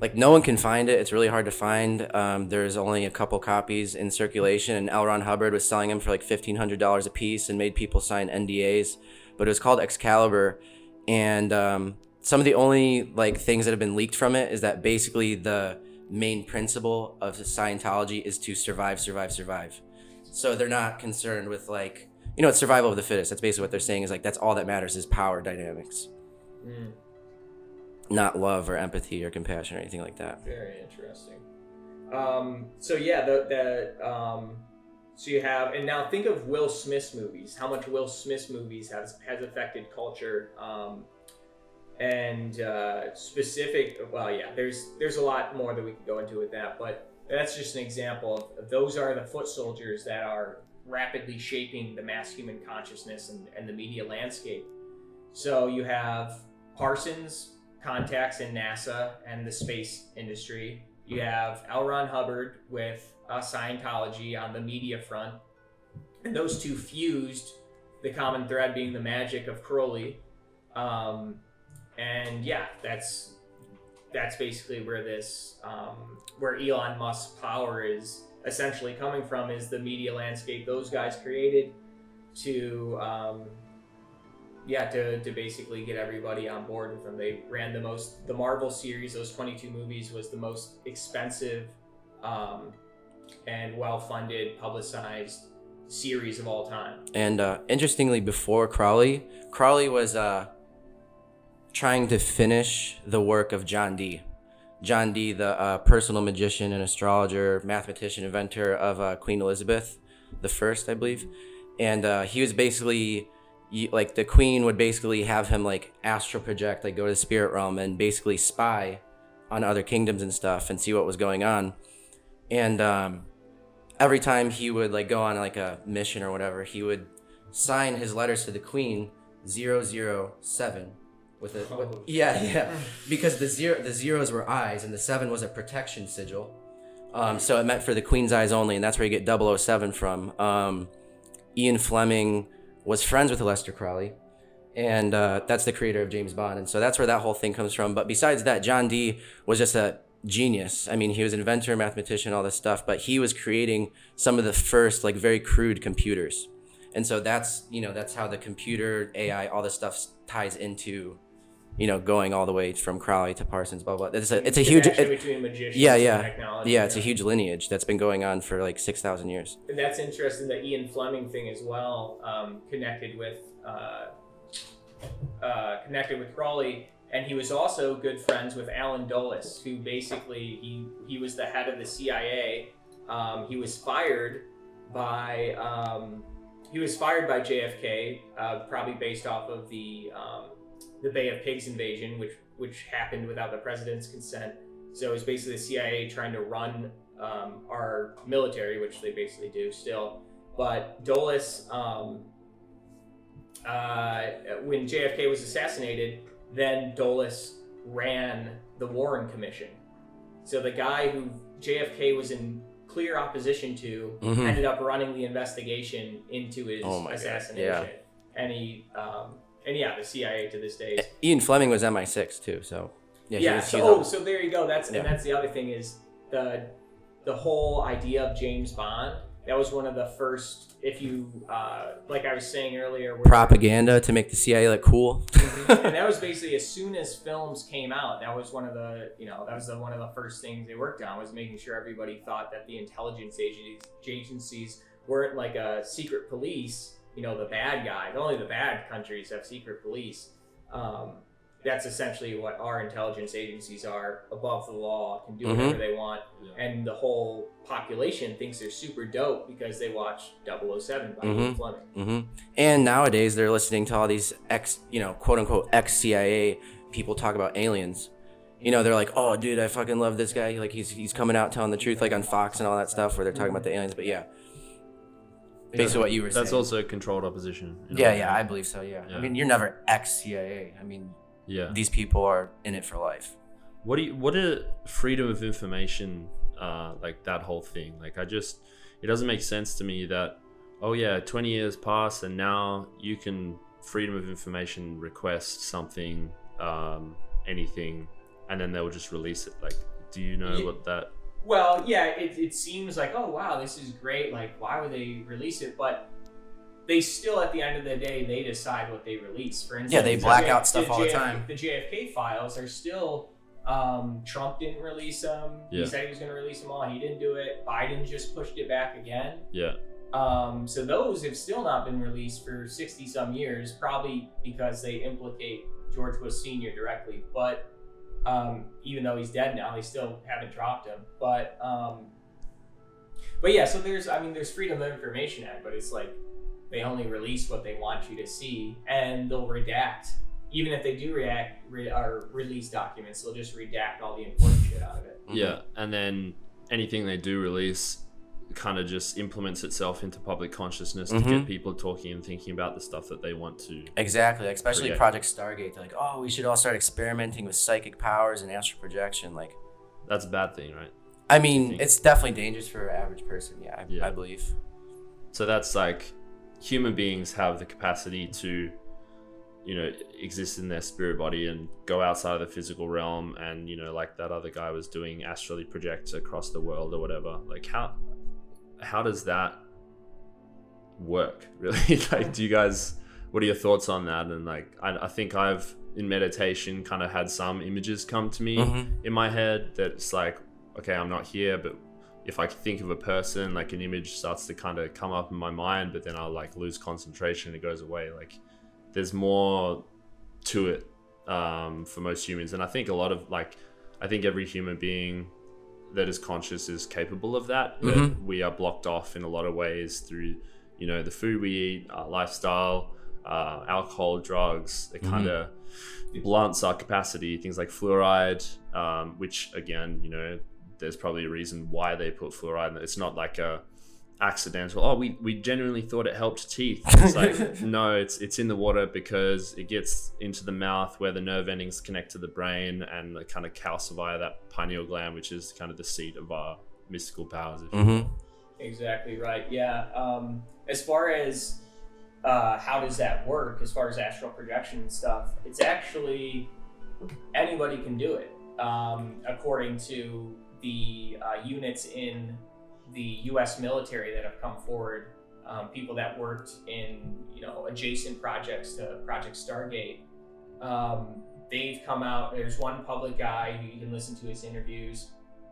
like no one can find it. It's really hard to find. Um, there's only a couple copies in circulation, and L. Ron Hubbard was selling them for like fifteen hundred dollars a piece and made people sign NDAs. But it was called Excalibur, and um, some of the only like things that have been leaked from it is that basically the main principle of Scientology is to survive, survive, survive. So they're not concerned with like you know it's survival of the fittest. That's basically what they're saying is like that's all that matters is power dynamics not love or empathy or compassion or anything like that. Very interesting. Um, so yeah, the the um, so you have and now think of Will Smith's movies. How much Will Smith's movies has has affected culture. Um, and uh, specific, well, yeah, there's there's a lot more that we could go into with that, but that's just an example of those are the foot soldiers that are rapidly shaping the mass human consciousness and, and the media landscape. So you have Parsons contacts in NASA and the space industry. You have L. Ron Hubbard with uh, Scientology on the media front. And those two fused, the common thread being the magic of Crowley. Um, and yeah, that's that's basically where this um, where Elon Musk's power is essentially coming from is the media landscape those guys created to um, yeah to, to basically get everybody on board with them they ran the most the marvel series those 22 movies was the most expensive um, and well-funded publicized series of all time. And uh, interestingly, before Crowley, Crowley was uh, trying to finish the work of John Dee. John Dee, the uh, personal magician and astrologer, mathematician, inventor of uh, Queen Elizabeth the First, I believe. And uh, he was basically like the Queen would basically have him like astral project, like go to the spirit realm and basically spy on other kingdoms and stuff and see what was going on. And um, every time he would like go on like a mission or whatever, he would sign his letters to the queen 007 with a with- yeah yeah. Because the zero the zeros were eyes and the seven was a protection sigil. Um, so it meant for the queen's eyes only and that's where you get 007 from. Um, ian fleming was friends with Aleister Crowley and uh, that's the creator of james bond and so that's where that whole thing comes from. But besides that john dee was just a genius. I mean he was an inventor mathematician all this stuff but he was creating some of the first like very crude computers. And so that's you know that's how the computer ai all this stuff ties into you know going all the way from crowley to parsons blah blah it's a it's a huge it- yeah yeah yeah it's a huge lineage that's been going on for like 6000 years And that's interesting. The Ian Fleming thing as well, um, connected with uh, uh, connected with Crowley, and he was also good friends with Allen Dulles, who basically he he was the head of the CIA. Um, he was fired by um, he was fired by JFK, uh, probably based off of the um, the Bay of Pigs invasion, which which happened without the president's consent. So it was basically the CIA trying to run um, our military, which they basically do still. But Dulles, um, uh, when JFK was assassinated, then Dulles ran the Warren Commission. So the guy who JFK was in clear opposition to Mhm. ended up running the investigation into his Oh assassination. yeah. And he, um, and yeah, the CIA to this day. ian fleming was mi6 too so yeah, yeah. so, oh, so there you go. That's Yeah. and that's the other thing is the the whole idea of James Bond. That was one of the first. If you uh, like, I was saying earlier, propaganda to make the cia look cool and that was basically as soon as films came out. That was one of the you know that was the, one of the first things they worked on was making sure everybody thought that the intelligence agencies agencies weren't like a secret police. You know, the bad guys. Only the bad countries have secret police. Um, that's essentially what our intelligence agencies are above the law, can do whatever they want, Yeah. and the whole population thinks they're super dope because they watch 007 by Ian Mhm. Fleming. hmm And nowadays they're listening to all these ex, you know, quote unquote ex CIA people talk about aliens. You know, they're like, "Oh, dude, I fucking love this guy. Like, he's he's coming out telling the truth, like on Fox and all that stuff, where they're talking about the aliens." But yeah, basically what you were That's saying. That's also controlled opposition. yeah, yeah, I believe so. Yeah. Yeah. I mean, you're never ex CIA. I mean, yeah. these people are in it for life. What do you, what are freedom of information uh, like that whole thing? Like I just it doesn't make sense to me that oh yeah, 20 years pass and now you can freedom of information request something um, anything and then they'll just release it. Like do you know Ye- what that Well, yeah, it, it seems like, oh, wow, this is great. Like, why would they release it? But they still, at the end of the day, they decide what they release. For instance, Yeah, they black J- out stuff all the time. The JFK files are still. Um, Trump didn't release them. Yeah. He said he was going to release them all. He didn't do it. Biden just pushed it back again. yeah. Um, so those have still not been released for 60 some years, probably because they implicate George Bush Sr. directly. But um, even though he's dead now, they still haven't dropped him. But um, but yeah, so there's I mean there's Freedom of Information Act, but it's like they only release what they want you to see, and they'll redact. Even if they do react re- or release documents, they'll just redact all the important shit out of it. Yeah, and then anything they do release kind of just implements itself into public consciousness to Mhm. get people talking and thinking about the stuff that they want to. Exactly, like, especially Forget. Project Stargate. They're like, "Oh, we should all start experimenting with psychic powers and astral projection." Like, That's a bad thing, right? I mean, it's definitely dangerous for an average person. Yeah, I, Yeah. I believe. So that's like human beings have the capacity to, you know, exist in their spirit body and go outside of the physical realm and, you know, like that other guy was doing, astrally project across the world or whatever. Like how how does that work really? like do you guys what are your thoughts on that? And like I, I think I've in meditation kind of had some images come to me Mhm. in my head that's like, okay, I'm not here, but if I think of a person, like an image starts to kind of come up in my mind, but then I'll like lose concentration, and it goes away. Like there's more to it um, for most humans, and I think a lot of like I think every human being that is conscious is capable of that, but Mhm. we are blocked off in a lot of ways through you know the food we eat, our lifestyle, uh, alcohol, drugs. It kind of blunts our capacity. Things like fluoride, um, which again, you know, there's probably a reason why they put fluoride. in it. It's not like a accidental. Oh, we, we genuinely thought it helped teeth. It's like no, it's it's in the water because it gets into the mouth where the nerve endings connect to the brain and it kind of calcify that pineal gland, which is kind of the seat of our mystical powers. If Mm-hmm. Exactly right. Yeah. Um, as far as uh, how does that work, as far as astral projection and stuff, it's actually anybody can do it. Um, according to the uh, units in the U.S. military that have come forward, um, people that worked in you know adjacent projects to Project Stargate, um, they've come out. There's one public guy you can listen to his interviews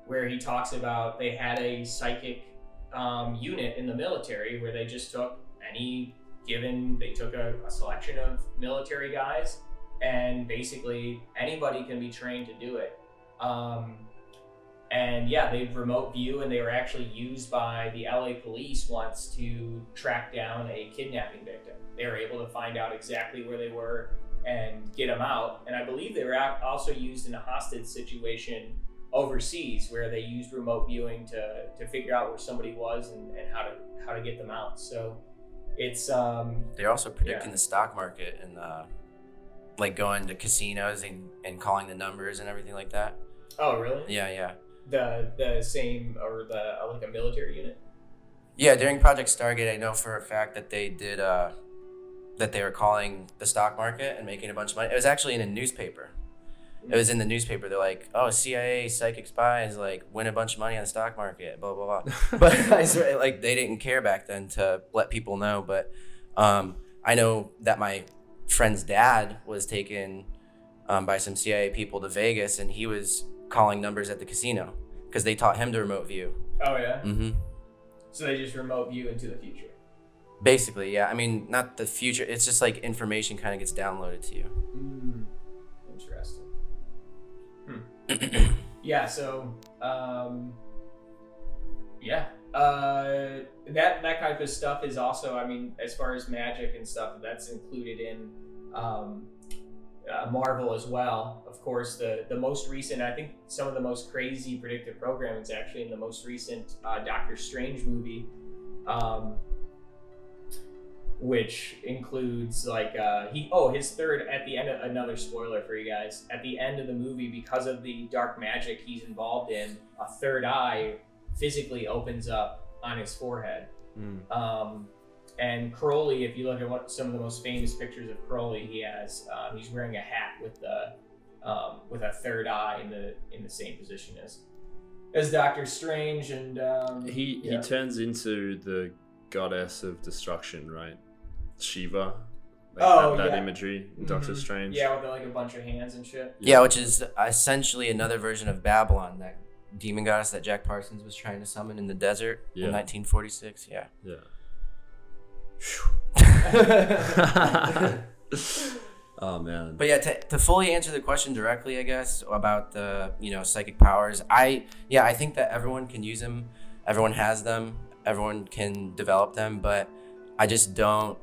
where he talks about they had a psychic um, unit in the military where they just took any given they took a, a selection of military guys and basically anybody can be trained to do it um, and yeah they remote view and they were actually used by the la police once to track down a kidnapping victim they were able to find out exactly where they were and get them out and i believe they were also used in a hostage situation overseas where they used remote viewing to, to figure out where somebody was and, and how to how to get them out. So it's um They're also predicting Yeah. the stock market and uh, like going to casinos and, and calling the numbers and everything like that. oh really Yeah, yeah. The the same or the uh, like a military unit. Yeah, during Project Stargate, I know for a fact that they did uh, that they were calling the stock market and making a bunch of money. It was actually in a newspaper. It was in the newspaper. They're like, "Oh, CIA psychic spies like win a bunch of money on the stock market." Blah blah blah. but I swear, like they didn't care back then to let people know. But um, I know that my friend's dad was taken um, by some CIA people to Vegas, and he was calling numbers at the casino because they taught him to remote view. Oh yeah. Mm-hmm. So they just remote view into the future. Basically, yeah. I mean, not the future. It's just like information kind of gets downloaded to you. Mm, interesting. yeah. So um, yeah. Uh, that that type of stuff is also, I mean, as far as magic and stuff, that's included in um, uh, Marvel as well. Of course, the the most recent, I think, some of the most crazy predictive programming is actually in the most recent uh, Doctor Strange movie. Um, which includes like uh, he oh his third at the end of another spoiler for you guys at the end of the movie because of the dark magic he's involved in a third eye physically opens up on his forehead Mm. um, and Crowley if you look at what some of the most famous pictures of Crowley he has um, he's wearing a hat with the um, with a third eye in the in the same position as as Doctor Strange and um, He yeah. he turns into the goddess of destruction, right? Shiva. Like Oh, that, that yeah. imagery in Doctor. Strange. yeah with like a bunch of hands and shit Yeah, which is essentially another version of Babylon, that demon goddess that Jack Parsons was trying to summon in the desert Yeah. in 1946. Yeah. Yeah. oh man. But yeah, to, to fully answer the question directly, I guess about the you know psychic powers, I yeah I think that everyone can use them, everyone has them, everyone can develop them, but I just don't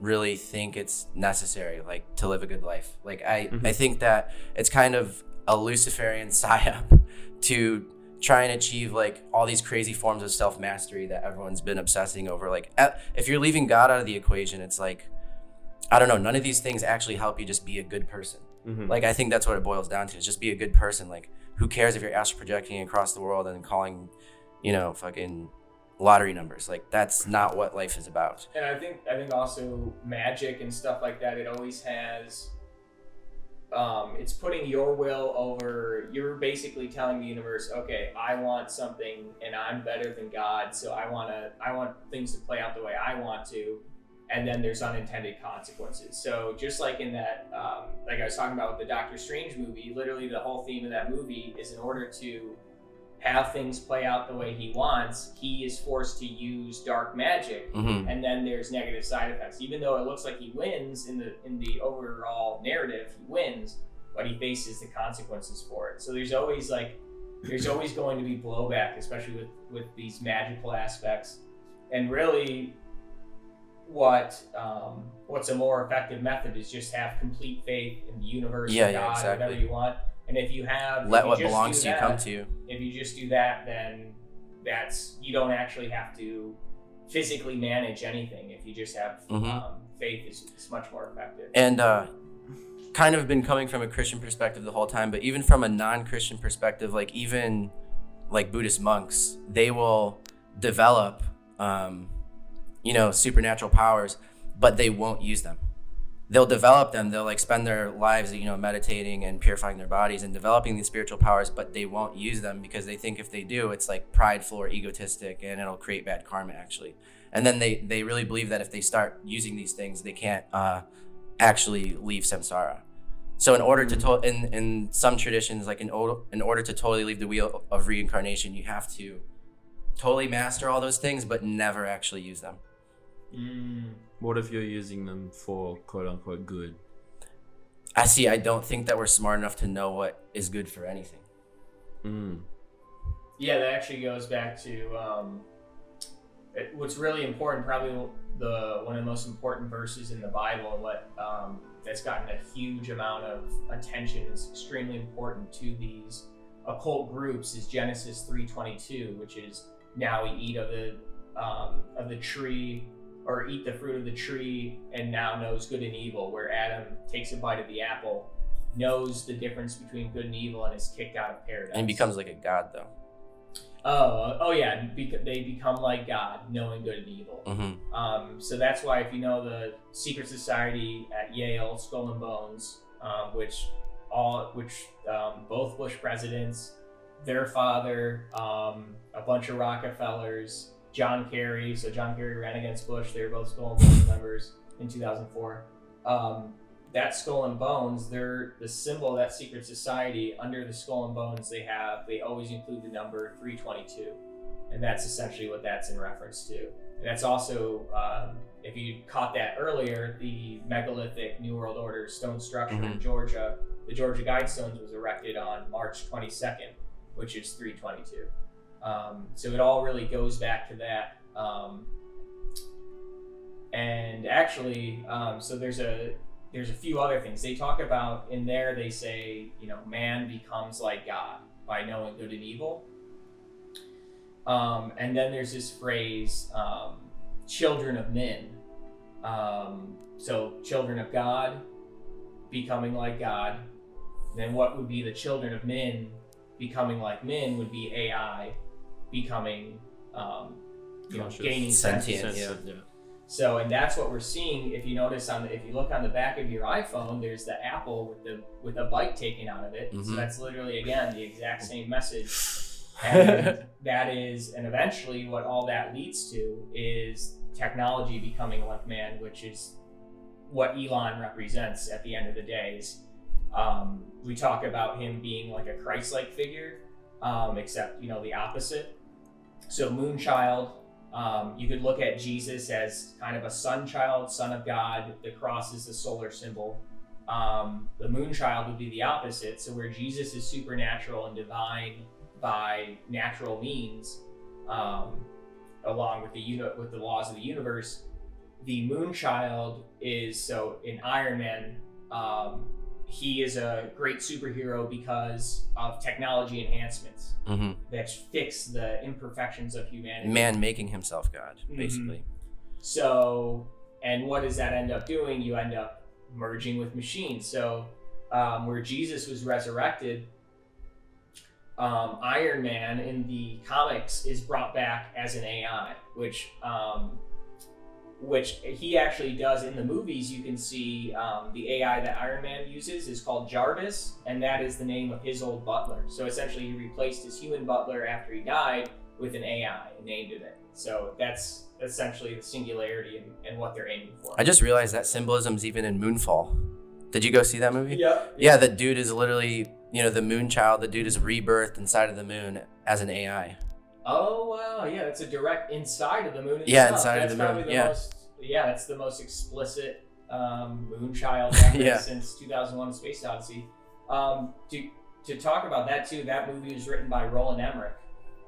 really think it's necessary like to live a good life. Like I Mhm. I think that it's kind of a Luciferian psyop to try and achieve like all these crazy forms of self mastery that everyone's been obsessing over. Like if you're leaving God out of the equation, it's like I don't know. None of these things actually help you just be a good person. Mhm. Like I think that's what it boils down to. Is just be a good person. Like who cares if you're astral projecting across the world and calling, you know, fucking lottery numbers. Like that's not what life is about. And I think I think also magic and stuff like that. It always has. Um, it's putting your will over. You're basically telling the universe, okay, I want something, and I'm better than God, so I want to. I want things to play out the way I want to, and then there's unintended consequences. So just like in that, um, like I was talking about with the Doctor Strange movie, literally the whole theme of that movie is in order to have things play out the way he wants, he is forced to use dark magic, hmm and then there's negative side effects. Even though it looks like he wins in the in the overall narrative, he wins, but he faces the consequences for it. So there's always like there's always going to be blowback, especially with with these magical aspects, and really. What um, what's a more effective method is just have complete faith in the universe, Yeah, and yeah, God, exactly. whatever you want. And if you have, Let you what belongs to you that, come to you. if you just do that, then that's you don't actually have to physically manage anything. If you just have Mhm. um, faith, is, is much more effective. and uh, kind of been coming from a Christian perspective the whole time, but even from a non-Christian perspective, like even like Buddhist monks, they will develop, um, you know, supernatural powers, but they won't use them. They'll develop them. They'll like spend their lives, you know, meditating and purifying their bodies and developing these spiritual powers, but they won't use them because they think if they do, it's like prideful or egotistic, and it'll create bad karma actually. And then they they really believe that if they start using these things, they can't uh, actually leave samsara. So in order to to- in in some traditions, like in o- in order to totally leave the wheel of reincarnation, you have to totally master all those things, but never actually use them. Mm. What if you're using them for quote unquote good? I see. I don't think that we're smart enough to know what is good for anything. Mm. Yeah, that actually goes back to um, it, what's really important. Probably the one of the most important verses in the Bible, and what um, that's gotten a huge amount of attention is extremely important to these occult groups. Is Genesis three twenty two, which is now we eat of the um, of the tree or eat the fruit of the tree and now knows good and evil where adam takes a bite of the apple knows the difference between good and evil and is kicked out of paradise And he becomes like a god, though. Oh, oh yeah. Bec- they become like God, knowing good and evil. hmm Um, so that's why, if you know the secret society at Yale, Skull and Bones, um, which all, which um, both Bush presidents, their father, um, a bunch of Rockefellers, John Kerry. So John Kerry ran against Bush. They were both Skull and Bones members in 2004. Um, that skull and bones, they're the symbol of that secret society. Under the skull and bones, they have they always include the number 322, and that's essentially what that's in reference to. And that's also, um, if you caught that earlier, the megalithic New World Order stone structure in Georgia, the Georgia Guidestones was erected on March 22nd, which is 322. Um, so it all really goes back to that. Um, and actually, um, so there's a there's a few other things they talk about in there. They say, you know, man becomes like God by knowing good and evil. Um, and then there's this phrase, um, children of men. Um, so children of God becoming like God. Then what would be the children of men becoming like men would be AI becoming, um, you know, gaining Sentient, sentience. yeah. Yeah. So, and that's what we're seeing. If you notice on the, if you look on the back of your iPhone, there's the apple with the with a bite taken out of it. So Mhm. that's literally again the exact same message. And that is, and eventually, what all that leads to is technology becoming like man, which is what Elon represents at the end of the day. Is um, we talk about him being like a Christ-like figure, um, except you know the opposite. So Moonchild, um, you could look at Jesus as kind of a sun child, son of God. The cross is the solar symbol. Um, the Moonchild would be the opposite. So where Jesus is supernatural and divine by natural means, um, along with the with the laws of the universe, the Moonchild is so in Iron Man. He is a great superhero because of technology enhancements hmm that fix the imperfections of humanity. Man making himself God, Mhm. basically. So, and what does that end up doing? You end up merging with machines. So, um, where Jesus was resurrected, um, Iron Man in the comics is brought back as an AI, which um, which he actually does in the movies. You can see um, the AI that Iron Man uses is called Jarvis, and that is the name of his old butler. So essentially, he replaced his human butler after he died with an AI and named it it. So that's essentially the singularity and, and what they're aiming for. I just realized that symbolism's even in Moonfall. Did you go see that movie? Yep. Yeah, the dude is literally you know, the Moon Child, the dude is rebirthed inside of the moon as an AI. Oh wow, yeah, it's a direct inside of the moon. Yeah, itself. inside of the moon, probably yeah. Most, yeah, that's the most explicit um, Moonchild Yeah. since 2001: Space Odyssey. Um, to to talk about that too, that movie was written by Roland Emmerich.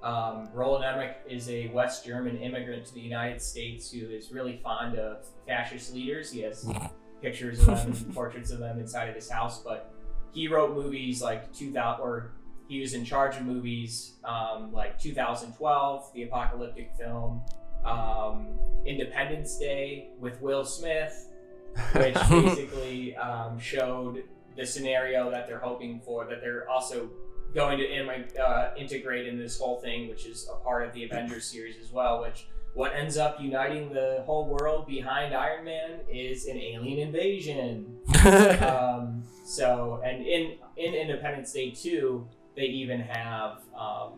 Um, Roland Emmerich is a West German immigrant to the United States who is really fond of fascist leaders. He has pictures of them and portraits of them inside of his house, but he wrote movies like 2000 or he was in charge of movies um, like 2012 the apocalyptic film um, independence day with will smith which basically um, showed the scenario that they're hoping for that they're also going to in- uh, integrate in this whole thing which is a part of the avengers series as well which what ends up uniting the whole world behind iron man is an alien invasion. Um, so, and in in Independence Day two, they even have um,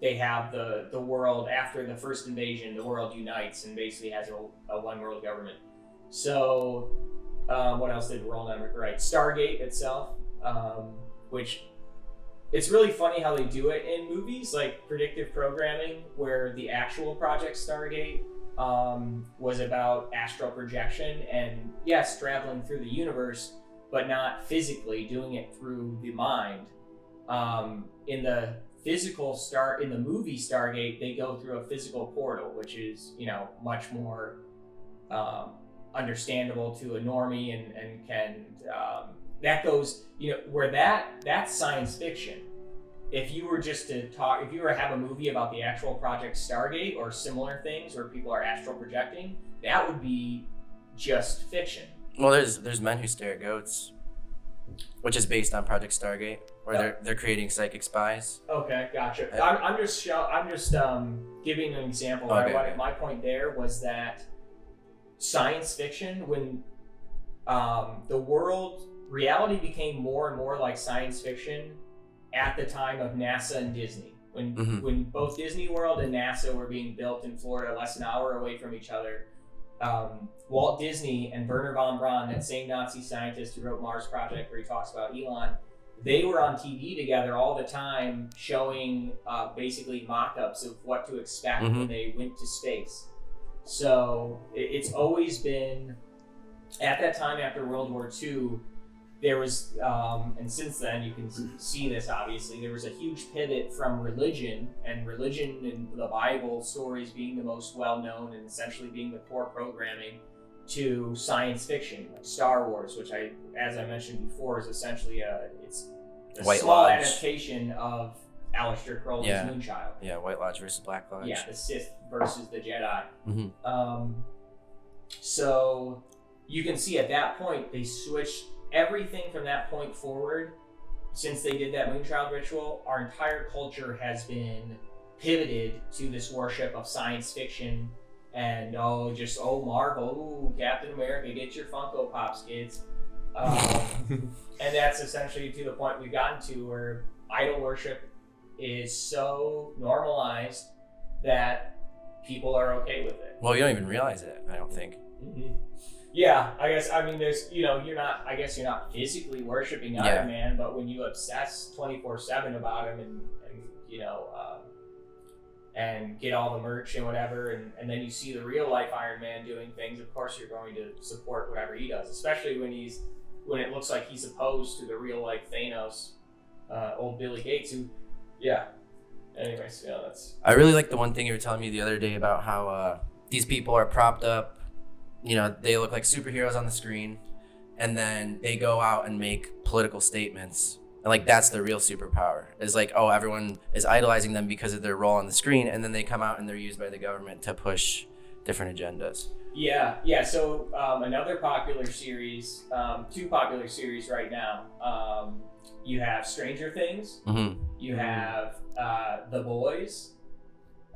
they have the the world after the first invasion, the world unites and basically has a, a one world government. So, um, what else did Roland Emmerich right? Stargate itself, um, which it's really funny how they do it in movies like predictive programming, where the actual Project Stargate um, was about astral projection and yes, traveling through the universe, but not physically doing it through the mind. Um, in the physical star in the movie Stargate, they go through a physical portal, which is you know much more um, understandable to a normie and and can um, that goes you know where that that's science fiction if you were just to talk, if you were to have a movie about the actual Project Stargate or similar things where people are astral projecting, that would be just fiction. well, there's there's Men Who Stare at Goats, which is based on Project Stargate, where they're they're creating psychic spies. Okay, gotcha. Uh, I'm, I'm just show, I'm just um, giving an example. Okay, okay. My point there was that science fiction, when um, the world reality became more and more like science fiction at the time of NASA and Disney. When Mhm. when both Disney World and NASA were being built in Florida, less than an hour away from each other. Um, Walt Disney and Wernher von Braun, that same Nazi scientist who wrote Mars Project, where he talks about Elon, they were on TV together all the time, showing uh, basically mock-ups of what to expect Mhm. when they went to space. So it, it's always been at that time after World War II. There was, um, and since then you can see this obviously. There was a huge pivot from religion and religion and the Bible stories being the most well known and essentially being the core programming to science fiction, like Star Wars, which I, as I mentioned before, is essentially a it's a White small Lodge. adaptation of Aleister Crowley's Yeah. Moonchild. Yeah, White Lodge versus Black Lodge. Yeah, the Sith versus the Jedi. Mhm. Um, so you can see at that point they switched everything from that point forward. Since they did that Moonchild ritual, our entire culture has been pivoted to this worship of science fiction and oh, just oh Marvel, ooh, Captain America, get your Funko Pops, kids. Um, and that's essentially to the point we've gotten to where idol worship is so normalized that people are okay with it. Well, you don't even realize it. I don't think. Yeah, I guess I mean there's you know you're not I guess you're not physically worshiping Yeah. Iron Man, but when you obsess twenty four seven about him and, and you know um, and get all the merch and whatever, and, and then you see the real life Iron Man doing things, of course you're going to support whatever he does, especially when he's when it looks like he's opposed to the real life Thanos, uh, old Billy Gates, who yeah. Anyways, yeah, that's I really like the one thing you were telling me the other day about how uh, these people are propped up. You know, they look like superheroes on the screen, and then they go out and make political statements. And like that's their real superpower. Is like, oh, everyone is idolizing them because of their role on the screen, and then they come out and they're used by the government to push different agendas. Yeah, yeah. So um, another popular series, um, two popular series right now. Um, you have Stranger Things. Mm-hmm. You have uh, The Boys,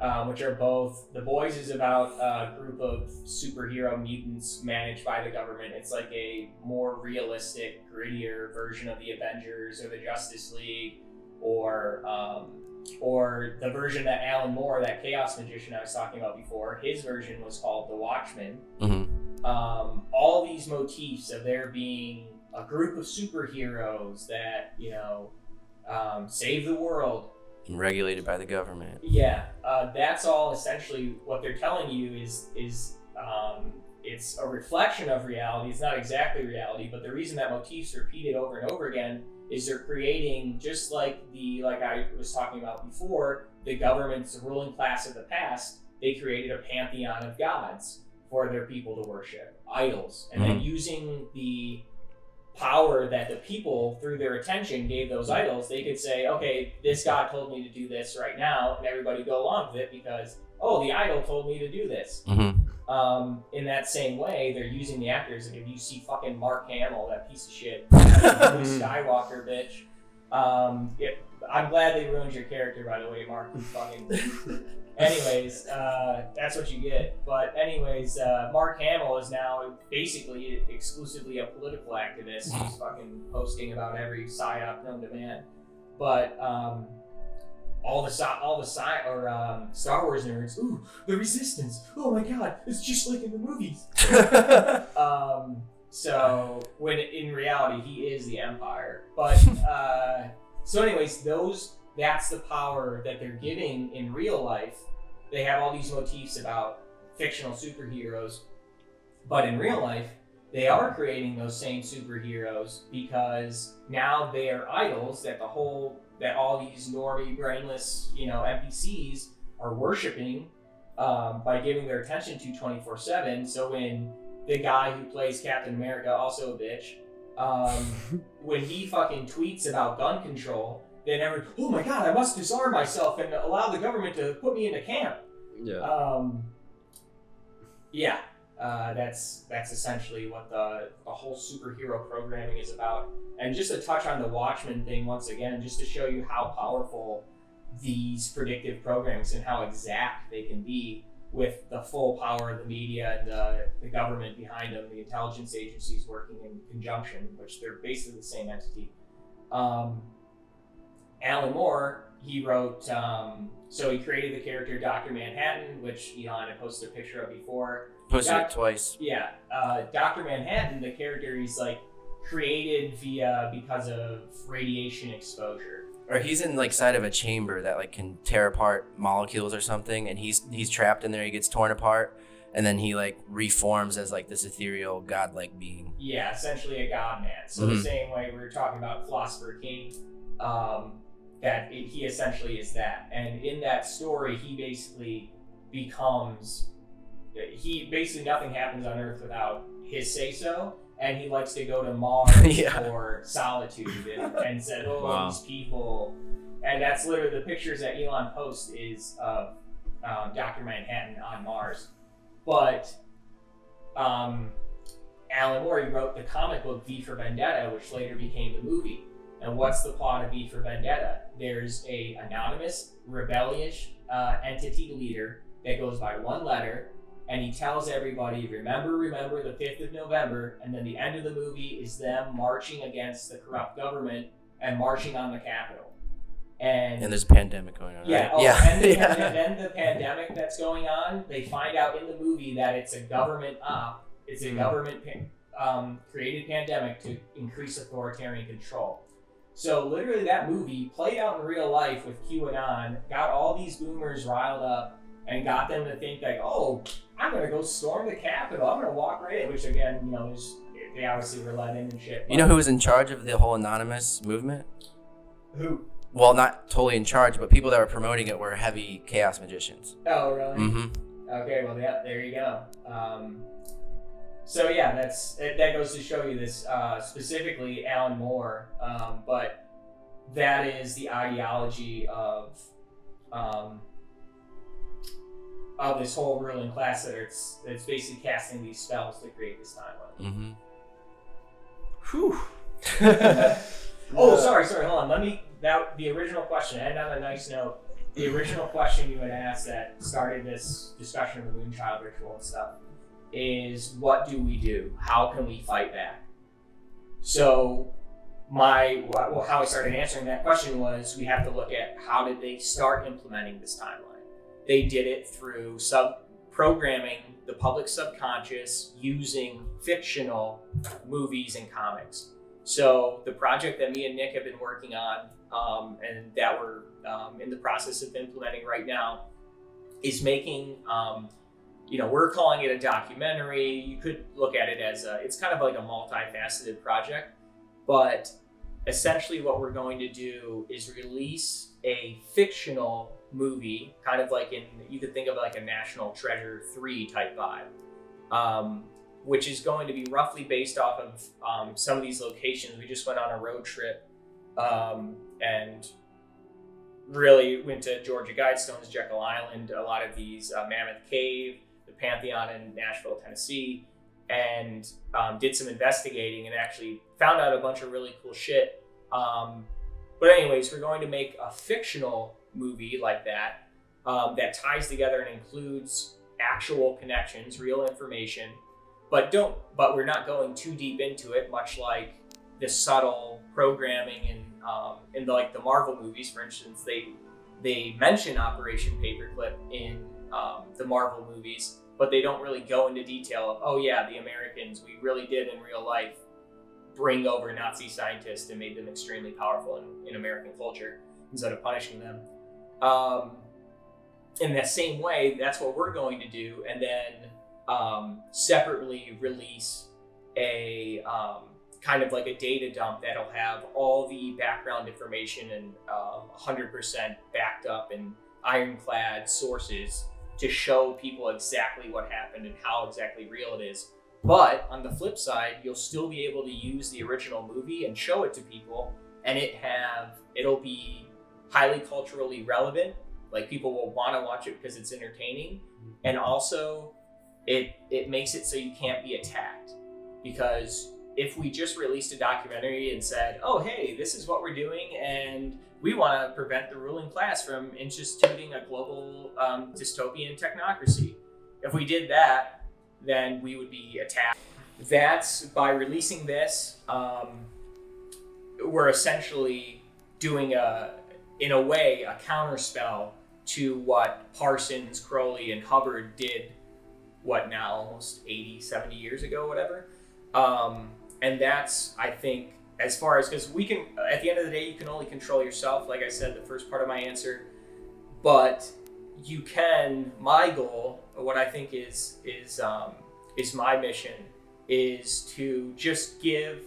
um, which are both. The Boys is about a group of superhero mutants managed by the government. It's like a more realistic, grittier version of the Avengers or the Justice League, or um, or the version that Alan Moore, that Chaos Magician I was talking about before, his version was called The Watchmen Mm-hmm. um, all these motifs of there being a group of superheroes that you know um, save the world. And regulated by the government. Yeah, uh, that's all essentially what they're telling you is is um, it's a reflection of reality. It's not exactly reality, but the reason that motifs repeated over and over again is they're creating just like the like I was talking about before, the government's ruling class of the past. They created a pantheon of gods for their people to worship, idols, and then Mhm. using the power that the people through their attention gave those idols they could say okay this god told me to do this right now and everybody go along with it because oh the idol told me to do this Mm-hmm. um, in that same way they're using the actors Like if you see fucking mark hamill that piece of shit skywalker bitch um, it, i'm glad they ruined your character by the way mark fucking anyways, uh, that's what you get. But anyways, uh, Mark Hamill is now basically exclusively a political activist. He's fucking posting about every psyop known to man. But um, all the all the sci- or um, Star Wars nerds, ooh, the Resistance. Oh my God, it's just like in the movies. um, so when in reality he is the Empire. But uh, so anyways, those that's the power that they're giving in real life. They have all these motifs about fictional superheroes, but in real life, they are creating those same superheroes because now they are idols that the whole that all these normie, brainless, you know, NPCs are worshiping um, by giving their attention to 24 7. So when the guy who plays Captain America, also a bitch, um, when he fucking tweets about gun control, then every oh my god, I must disarm myself and allow the government to put me into camp. Yeah. Um, yeah, uh, that's that's essentially what the the whole superhero programming is about. And just to touch on the Watchmen thing once again, just to show you how powerful these predictive programs and how exact they can be with the full power of the media and the, the government behind them, the intelligence agencies working in conjunction, which they're basically the same entity. Um, Alan Moore, he wrote, um, so he created the character Dr. Manhattan, which Elon had posted a picture of before. Posted Yeah. it twice. Yeah, uh, Dr. Manhattan, the character, he's like created via because of radiation exposure. Or he's in like side of a chamber that like can tear apart molecules or something, and he's he's trapped in there. He gets torn apart, and then he like reforms as like this ethereal godlike being. Yeah, essentially a god man. So the Mhm. same way we were talking about Philosopher King, um, that it, he essentially is that. And in that story, he basically becomes. He basically nothing happens on Earth without his say so, and he likes to go to Mars Yeah. for solitude and, and said, "Oh, Wow. these people," and that's literally the pictures that Elon posts is of um, Doctor Manhattan on Mars, but. Um, Alan Moore he wrote the comic book V for Vendetta, which later became the movie. And what's the plot of V for Vendetta? There's a anonymous, rebellious uh, entity leader that goes by one letter, and he tells everybody, "Remember, remember the fifth of November." And then the end of the movie is them marching against the corrupt government and marching on the Capitol. And, And there's a pandemic going on. yeah, right? oh, yeah, and, the, yeah. and then the pandemic that's going on, they find out in the movie that it's a government op. It's a Mm. government um, created pandemic to increase authoritarian control. So literally, that movie played out in real life with QAnon, got all these boomers riled up, and got them to think like, "Oh, I'm gonna go storm the Capitol. I'm gonna walk right in." Which again, you know, they obviously were let in and shit. You know who was in charge of the whole anonymous movement? who? Well, not totally in charge, but people that were promoting it were heavy chaos magicians. Oh, really? Mm-hmm. Okay, well, yeah, there you go. Um, so yeah, that's that that goes to show you this uh, specifically Alan Moore, um, but that is the ideology of um, of this whole ruling class that it's it's basically casting these spells to create this timeline. Mm-hmm. Whew. Oh, sorry, sorry. Hold on. Let me. That the original question. And on a nice note, the original question you had asked that started this discussion of the Moonchild ritual and stuff is, what do we do? How can we fight back? So, my well, how I started answering that question was, we have to look at how did they start implementing this timeline. They did it through sub programming the public subconscious using fictional movies and comics. So the project that me and Nick have been working on, um, and that we're um, in the process of implementing right now, is making. Um, you know, we're calling it a documentary. You could look at it as a, it's kind of like a multifaceted project, but essentially what we're going to do is release a fictional movie, kind of like in, you could think of like a National Treasure 3 type vibe, um, which is going to be roughly based off of um, some of these locations. We just went on a road trip um, and really went to Georgia Guidestones, Jekyll Island, a lot of these uh, Mammoth Cave, Pantheon in Nashville, Tennessee, and um, did some investigating and actually found out a bunch of really cool shit. Um, but anyways, we're going to make a fictional movie like that um, that ties together and includes actual connections, real information, but don't. But we're not going too deep into it, much like the subtle programming in um, in the, like the Marvel movies, for instance. They they mention Operation Paperclip in um, the Marvel movies, but they don't really go into detail of, oh yeah, the Americans, we really did in real life bring over Nazi scientists and made them extremely powerful in, in American culture instead of punishing them. Um, in that same way, that's what we're going to do, and then um, separately release a um, kind of like a data dump that'll have all the background information and um, 100% backed up and ironclad sources to show people exactly what happened and how exactly real it is. But on the flip side, you'll still be able to use the original movie and show it to people, and it have it'll be highly culturally relevant. Like people will want to watch it because it's entertaining, mm-hmm. and also it it makes it so you can't be attacked because if we just released a documentary and said, "Oh, hey, this is what we're doing," and we want to prevent the ruling class from instituting a global um, dystopian technocracy. If we did that, then we would be attacked. That's by releasing this, um, we're essentially doing a, in a way, a counterspell to what Parsons, Crowley, and Hubbard did, what now, almost 80, 70 years ago, whatever. Um, and that's, I think, as far as because we can at the end of the day you can only control yourself like i said the first part of my answer. But you can my goal what i think is is um, is my mission is to just give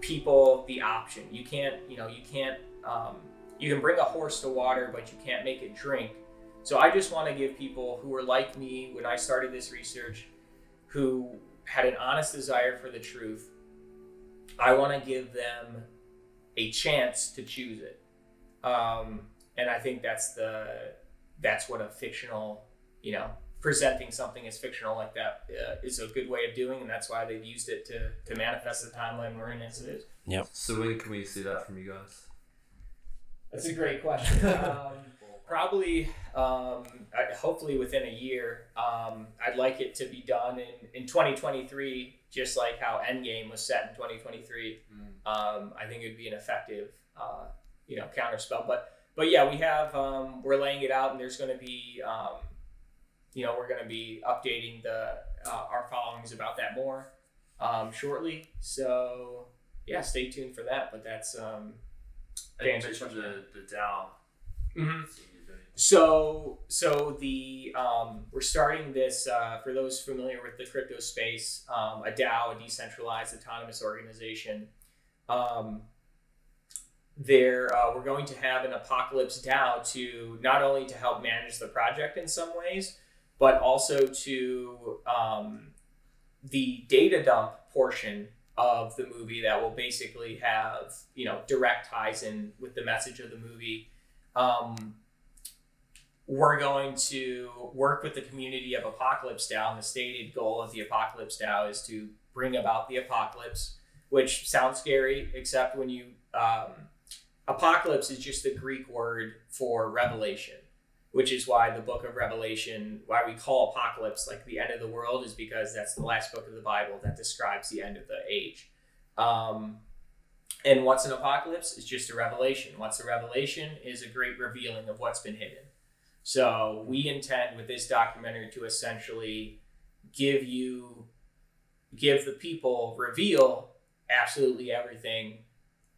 people the option. You can't you know you can't um, you can bring a horse to water but you can't make it drink. So i just want to give people who were like me when i started this research who had an honest desire for the truth I want to give them a chance to choose it. Um, and I think that's the that's what a fictional, you know, presenting something as fictional like that uh, is a good way of doing, and that's why they've used it to to manifest the timeline we're in as it is. Yep. So when can we see that from you guys? That's a great question. um, probably, um, I, hopefully within a year. Um, I'd like it to be done in, in 2023, just like how Endgame was set in 2023. Um, I think it would be an effective, uh, you know, counterspell. But but yeah, we have um, we're laying it out, and there's going to be, um, you know, we're going to be updating the uh, our followings about that more um, shortly. So yeah, stay tuned for that. But that's um, you answer your mentioned the, the DAO. Mhm. So, so the um, we're starting this uh, for those familiar with the crypto space, um, a DAO, a decentralized autonomous organization. Um, there, uh, we're going to have an apocalypse DAO to not only to help manage the project in some ways, but also to um, the data dump portion of the movie that will basically have you know direct ties in with the message of the movie. Um, we're going to work with the community of Apocalypse DAO. And the stated goal of the Apocalypse DAO is to bring about the apocalypse, which sounds scary, except when you. Um, apocalypse is just the Greek word for revelation, which is why the book of Revelation, why we call apocalypse like the end of the world, is because that's the last book of the Bible that describes the end of the age. Um, and what's an apocalypse? Is just a revelation. What's a revelation? Is a great revealing of what's been hidden. So we intend with this documentary to essentially give you, give the people, reveal absolutely everything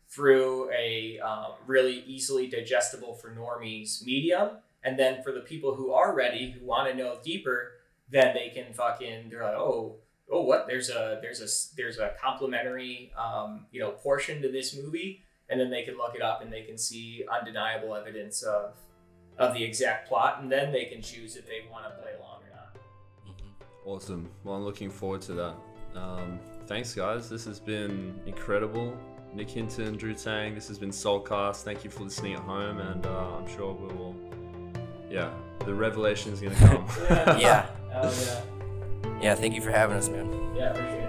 through a um, really easily digestible for normies medium. And then for the people who are ready, who want to know deeper, then they can fucking they're like, oh, oh, what? There's a there's a there's a complimentary um, you know portion to this movie, and then they can look it up and they can see undeniable evidence of of the exact plot, and then they can choose if they want to play along or not. Awesome. Well, I'm looking forward to that. Um, thanks, guys. This has been incredible. Nick Hinton, Drew Tang. This has been Soulcast. Thank you for listening at home, and uh, I'm sure we will. Yeah, the revelation is gonna come. Yeah. Oh yeah. Yeah, thank you for having us, man. Yeah, appreciate it.